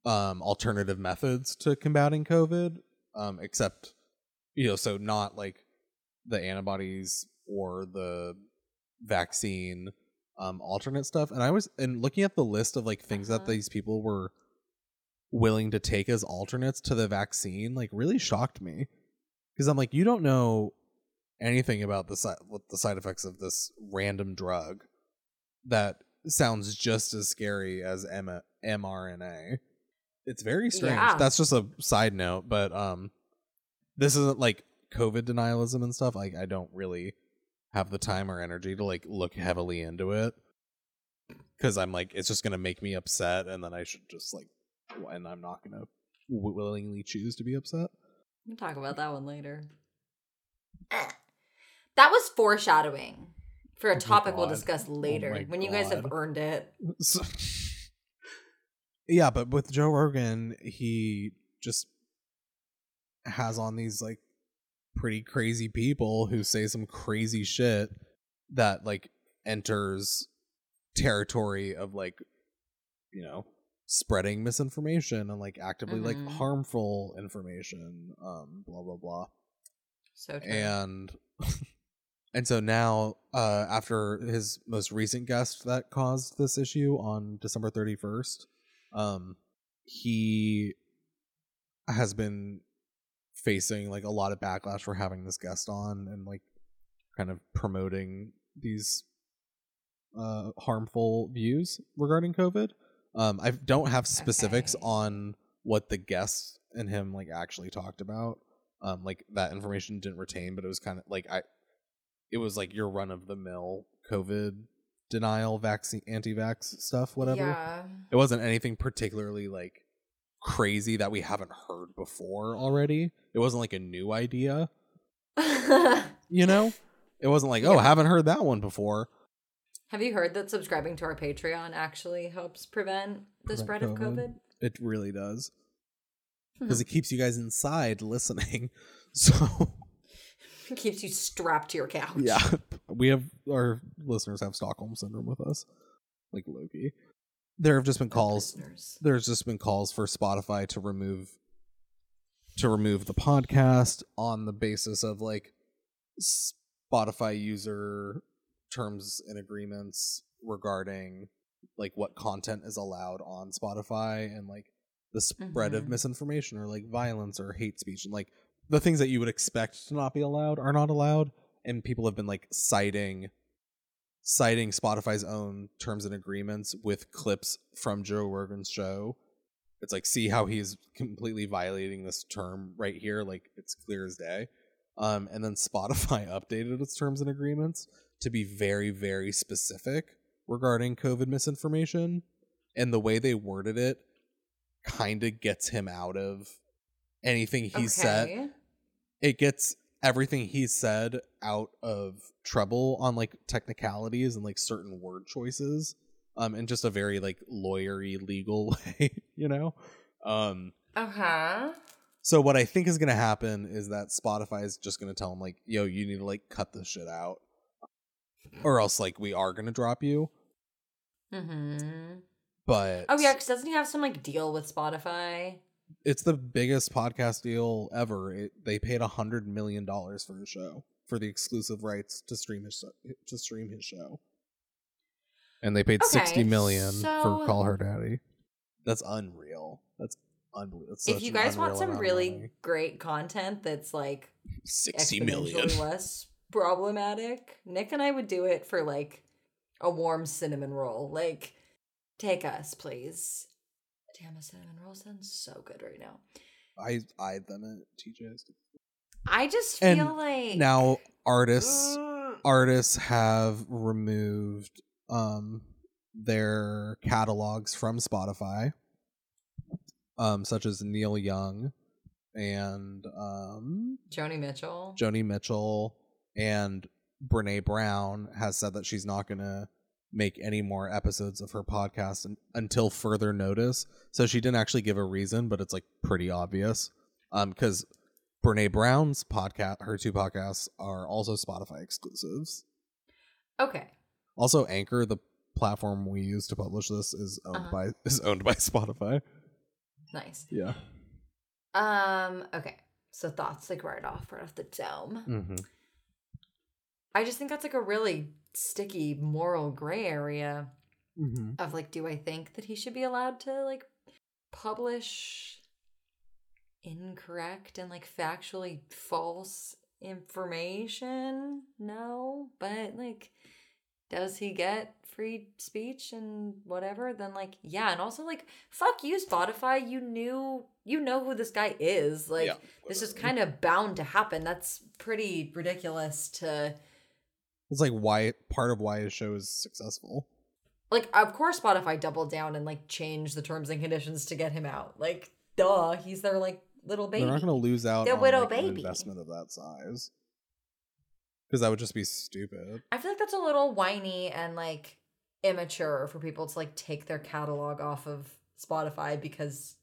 um alternative methods to combating covid um except you know so not like the antibodies or the vaccine um alternate stuff and i was and looking at the list of like things that Uh-huh. these people were willing to take as alternates to the vaccine like really shocked me because i'm like you don't know anything about the side what the side effects of this random drug that sounds just as scary as M- mRNA. It's very strange. Yeah. That's just a side note, but um this isn't like COVID denialism and stuff. Like I don't really have the time or energy to like look heavily into it cuz I'm like it's just going to make me upset and then I should just like and I'm not w- willingly choose to be upset. We'll talk about that one later. That was foreshadowing for Oh a my topic we'll discuss Oh later my when you guys have earned it. So- yeah, but with Joe Rogan, he just has on these like pretty crazy people who say some crazy shit that like enters territory of like you know spreading misinformation and like actively like Mhm. harmful information um blah blah blah So true. and and so now uh after his most recent guest that caused this issue on december 31st um he has been facing like a lot of backlash for having this guest on and like kind of promoting these uh harmful views regarding covid um i don't have specifics Okay. on what the guest and him like actually talked about um like that information didn't retain but it was kind of like i it was like your run of the mill covid denial vaccine anti-vax stuff whatever Yeah. it wasn't anything particularly like crazy that we haven't heard before already it wasn't like a new idea you know it wasn't like oh Yeah. haven't heard that one before have you heard that subscribing to our Patreon actually helps prevent the Prevent spread of COVID? COVID? it really does hmm. because it keeps you guys inside listening So it Keeps you strapped to your couch. yeah, we have our listeners have Stockholm syndrome with us, like Loki. There have just been calls. Listeners. There's just been calls for Spotify to remove to remove the podcast on the basis of like Spotify user terms and agreements regarding like what content is allowed on Spotify and like the spread of Mhm. misinformation or like violence or hate speech and like the things that you would expect to not be allowed are not allowed and people have been like citing citing Spotify's own terms and agreements with clips from Joe Rogan's show. It's like see how he's completely violating this term right here like it's clear as day. Um and then Spotify updated its terms and agreements to be very very specific regarding COVID misinformation and the way they worded it kind of gets him out of anything he said it gets everything he said out of trouble on like technicalities and like certain word choices um in just a very like lawyery legal way you know um Uh-huh. so what i think is going to happen is that spotify is just going to tell him like yo you need to like cut this shit out or else like we are going to drop you Mm-hmm. but Oh yeah, because doesn't he have some like deal with Spotify? It's the biggest podcast deal ever it, they paid a hundred million dollars for his show for the exclusive rights to stream his to stream his show and they paid Okay, 60 million so- for call her daddy that's unreal that's unbelievable That's if you guys want some really money. great content that's like 60 million exponentially less problematic, Nick and I would do it for like a warm cinnamon roll. Like, take us, please. Damn, a cinnamon roll sounds so good right now. i eyed them at tj's I just And feel like now artists artists have removed um their catalogs from Spotify um such as Neil Young and um Joni Mitchell. Joni Mitchell and Brene Brown has said that she's not going to make any more episodes of her podcast un- until further notice. So she didn't actually give a reason, but it's like pretty obvious. Um cuz Brene Brown's podcast her two podcasts are also Spotify exclusives. okay. Also, Anchor, the platform we use to publish this, is owned Uh-huh. by is owned by Spotify. Nice. Yeah. Um, okay. So thoughts like right off, right off the dome. Mm-hmm. I just think that's like a really sticky moral gray area Mm-hmm. of like, do I think that he should be allowed to like publish incorrect and like factually false information? No, but like, does he get free speech and whatever? Then like, yeah, and also like, fuck you, Spotify. You knew, you know who this guy is. Like, Yeah, this is kind of bound to happen. That's pretty ridiculous to. It's like why part of why his show is successful. like of course spotify doubled down and like changed the terms and conditions to get him out like duh he's their like little baby They're not going to lose out Their on widow like, an baby. investment of that size. Because that would just be stupid. i feel like that's a little whiny and like immature for people to like take their catalog off of spotify because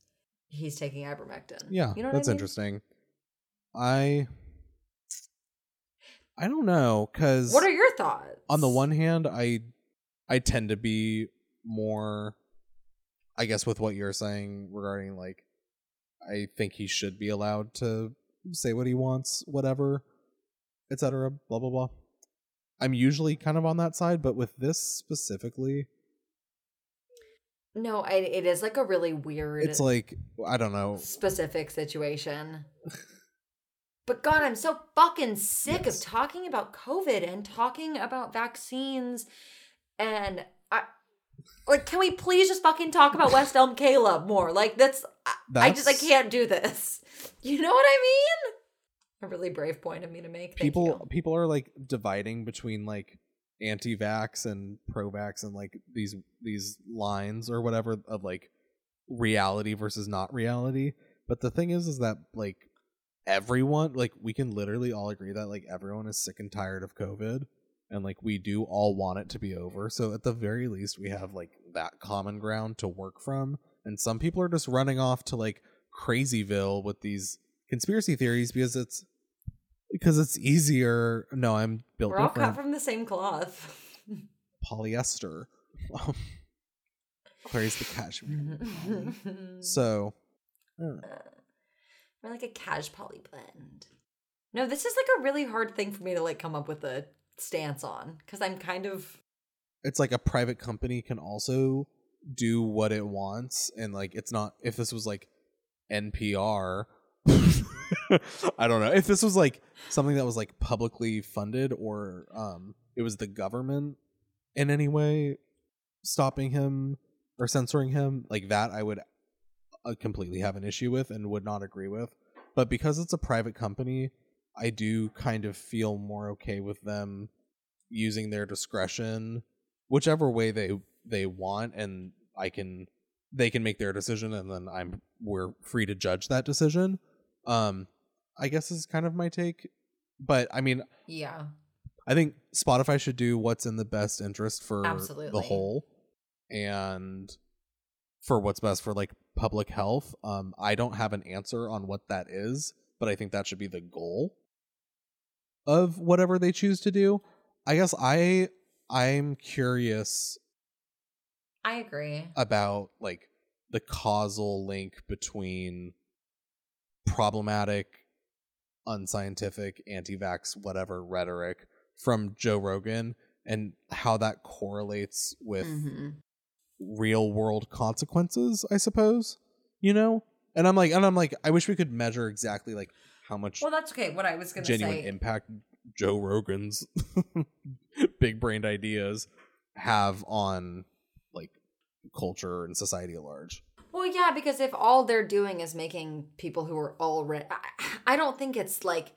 he's taking ivermectin Yeah, you know what that's I mean? interesting. I I don't know because what are your thoughts on the one hand, I I tend to be more I guess with what you're saying regarding like I think he should be allowed to say what he wants, whatever, etc. blah blah blah. I'm usually kind of on that side, but with this specifically, no I, it is like a really weird it's like I don't know. specific situation. But God, I'm so fucking sick Yes. of talking about COVID and talking about vaccines. And I, like, can we please just fucking talk about West Elm Caleb more? Like, that's, I, I just, I can't do this. You know what I mean? A really brave point of me to make. People people are like dividing between like anti-vax and pro-vax and like these these lines or whatever of like reality versus not reality but the thing is is that like everyone like we can literally all agree that like everyone is sick and tired of covid and like we do all want it to be over so at the very least we have like that common ground to work from and some people are just running off to like crazyville with these conspiracy theories because it's because it's easier. No, I'm built We're all cut from the same cloth. Polyester. Um, Clarae's the cashmere. So, uh, like a cash poly blend. No, this is like a really hard thing for me to like come up with a stance on because I'm kind of it's like a private company can also do what it wants, and like it's not. If this was like NPR, I don't know. If this was like something that was like publicly funded, or um, it was the government in any way stopping him or censoring him, like that, I would uh, completely have an issue with and would not agree with. But because it's a private company, I do kind of feel more okay with them using their discretion whichever way they they want and I can they can make their decision and then I'm we're free to judge that decision. Um I guess is kind of my take. But I mean, yeah. I think Spotify should do what's in the best interest for Absolutely. the whole and for what's best for like public health. Um I don't have an answer on what that is, but I think that should be the goal of whatever they choose to do. I guess I I'm curious I agree. about like the causal link between problematic unscientific anti-vax whatever rhetoric from Joe Rogan and how that correlates with Mhm. Real world consequences, I suppose. You know? And I'm like and I'm like I wish we could measure exactly like how much Well, that's okay. What I was going to genuine say. impact Joe Rogan's big brained ideas have on like culture and society at large. Well, yeah, because if all they're doing is making people who are already, I, I don't think it's like,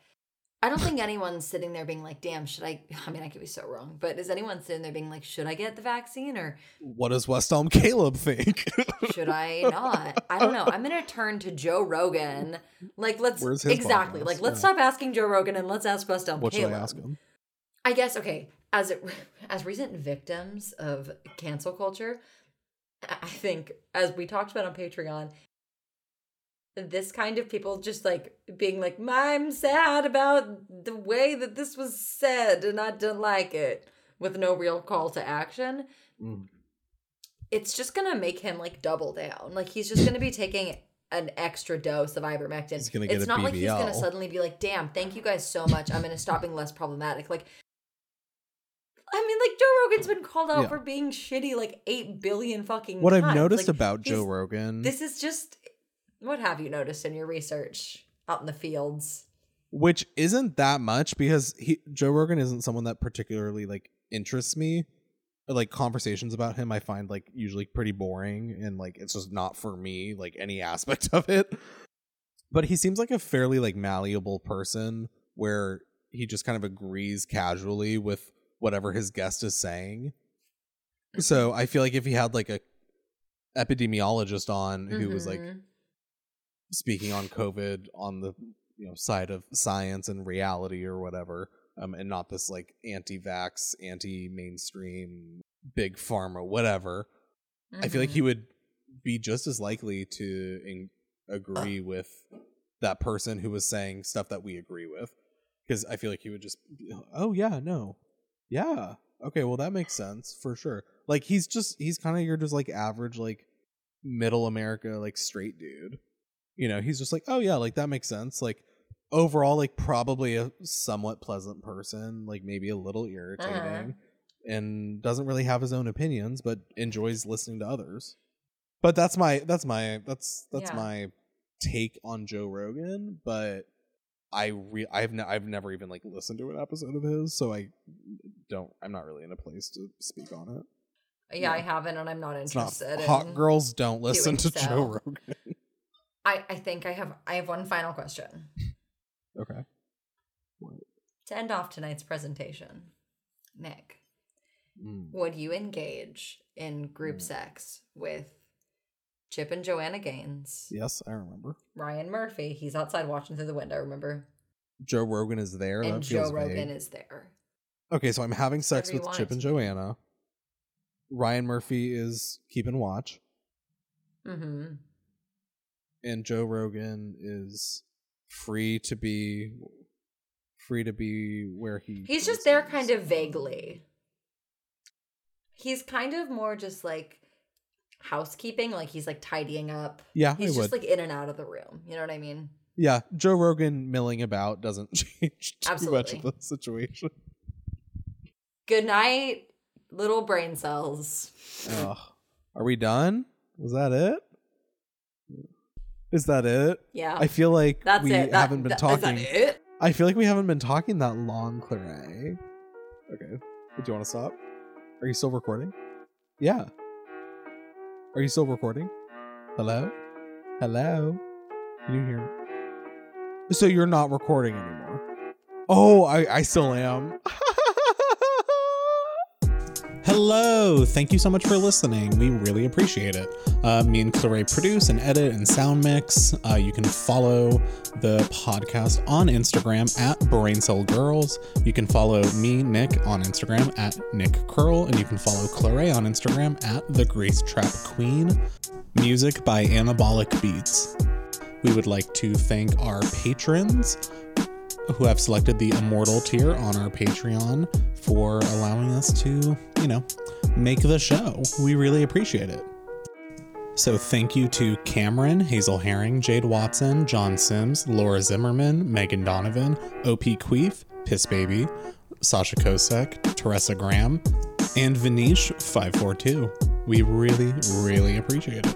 I don't think anyone's sitting there being like, damn, should I? I mean, I could be so wrong, but is anyone sitting there being like, should I get the vaccine or What does West Elm Caleb think? should I not? I don't know. I'm gonna turn to Joe Rogan. Like, let's exactly podcast? like let's Yeah. stop asking Joe Rogan and let's ask West Elm what should Caleb. I ask him? I guess okay. As it, as recent victims of cancel culture, I think as we talked about on Patreon, this kind of people just like being like, "I'm sad about the way that this was said, and I don't like it," with no real call to action. Mm. It's just gonna make him like double down. Like he's just gonna be taking an extra dose of ivermectin. He's gonna get it's a not like he's gonna suddenly be like, "Damn, thank you guys so much. I'm gonna stop being less problematic." Like I mean, like Joe Rogan's been called out Yeah. for being shitty like eight billion fucking. What I've noticed Like, about Joe Rogan, This is just. What have you noticed in your research out in the fields? which isn't that much because he Joe Rogan isn't someone that particularly like interests me. Like conversations about him I find like usually pretty boring and like it's just not for me like any aspect of it. But he seems like a fairly like malleable person where he just kind of agrees casually with whatever his guest is saying. So I feel like if he had like a epidemiologist on who was like Mhm. Speaking on COVID on the you know side of science and reality or whatever, um, and not this like anti-vax, anti-mainstream, big pharma, whatever. I feel like Mhm. he would be just as likely to in- agree with that person who was saying stuff that we agree with, because I feel like he would just, oh yeah, no, yeah, okay, well that makes sense for sure. Like he's just he's kind of your just like average like middle America like straight dude. You know, he's just like, oh yeah, like that makes sense. Like overall, like probably a somewhat pleasant person, like maybe a little irritating, Uh-huh. and doesn't really have his own opinions, but enjoys listening to others. But that's my that's my that's that's Yeah. my take on Joe Rogan. But I re I've ne- I've never even like listened to an episode of his, so I don't. I'm not really in a place to speak on it. Yeah, I haven't, and I'm not It's not interested. hot in- girls don't listen to so. Joe Rogan. I I think I have I have one final question okay. to end off tonight's presentation. Nick, Mm. would you engage in group Mm. sex with Chip and Joanna Gaines? Yes, I remember. Ryan Murphy, he's outside watching through the window, remember? Joe Rogan is there. and that Joe feels Rogan vague. is there. Okay, so I'm having sex Whatever with Chip and. Joanna. Ryan Murphy is keeping watch, Mm-hmm. And Joe Rogan is free to be free to be where he He's just there kind of vaguely. He's kind of more just like housekeeping, like he's like tidying up. Yeah, He's just like in and out of the room. You know what I mean? yeah, Joe Rogan milling about doesn't change too much of the situation. Good night, little brain cells. Ugh. Are we done? Was that it? Is that it? Yeah. I feel like That's we it. That- haven't been that- is that talking. it? I feel like we haven't been talking that long, Clarae. Okay. Do you want to stop? Are you still recording? Yeah. Are you still recording? Hello? Hello? Can you hear me? So you're not recording anymore. Oh, I, I still am. Hello! Thank you so much for listening. We really appreciate it. Uh, me and Clarae produce and edit and sound mix. Uh, you can follow the podcast on Instagram at Brain Cell Girls. You can follow me, Nick, on Instagram at Nick Curl, and you can follow Clarae on Instagram at The Grace Trap Queen. Music by Anabolic Beats. We would like to thank our patrons who have selected the immortal tier on our Patreon for allowing us to, you know, make the show. We really appreciate it. So thank you to Cameron, Hazel Herring, Jade Watson, John Sims, Laura Zimmerman, Megan Donovan, OP Queef, Piss Baby, Sasha Kosek, Teresa Graham, and Vanish542. We really, really appreciate it.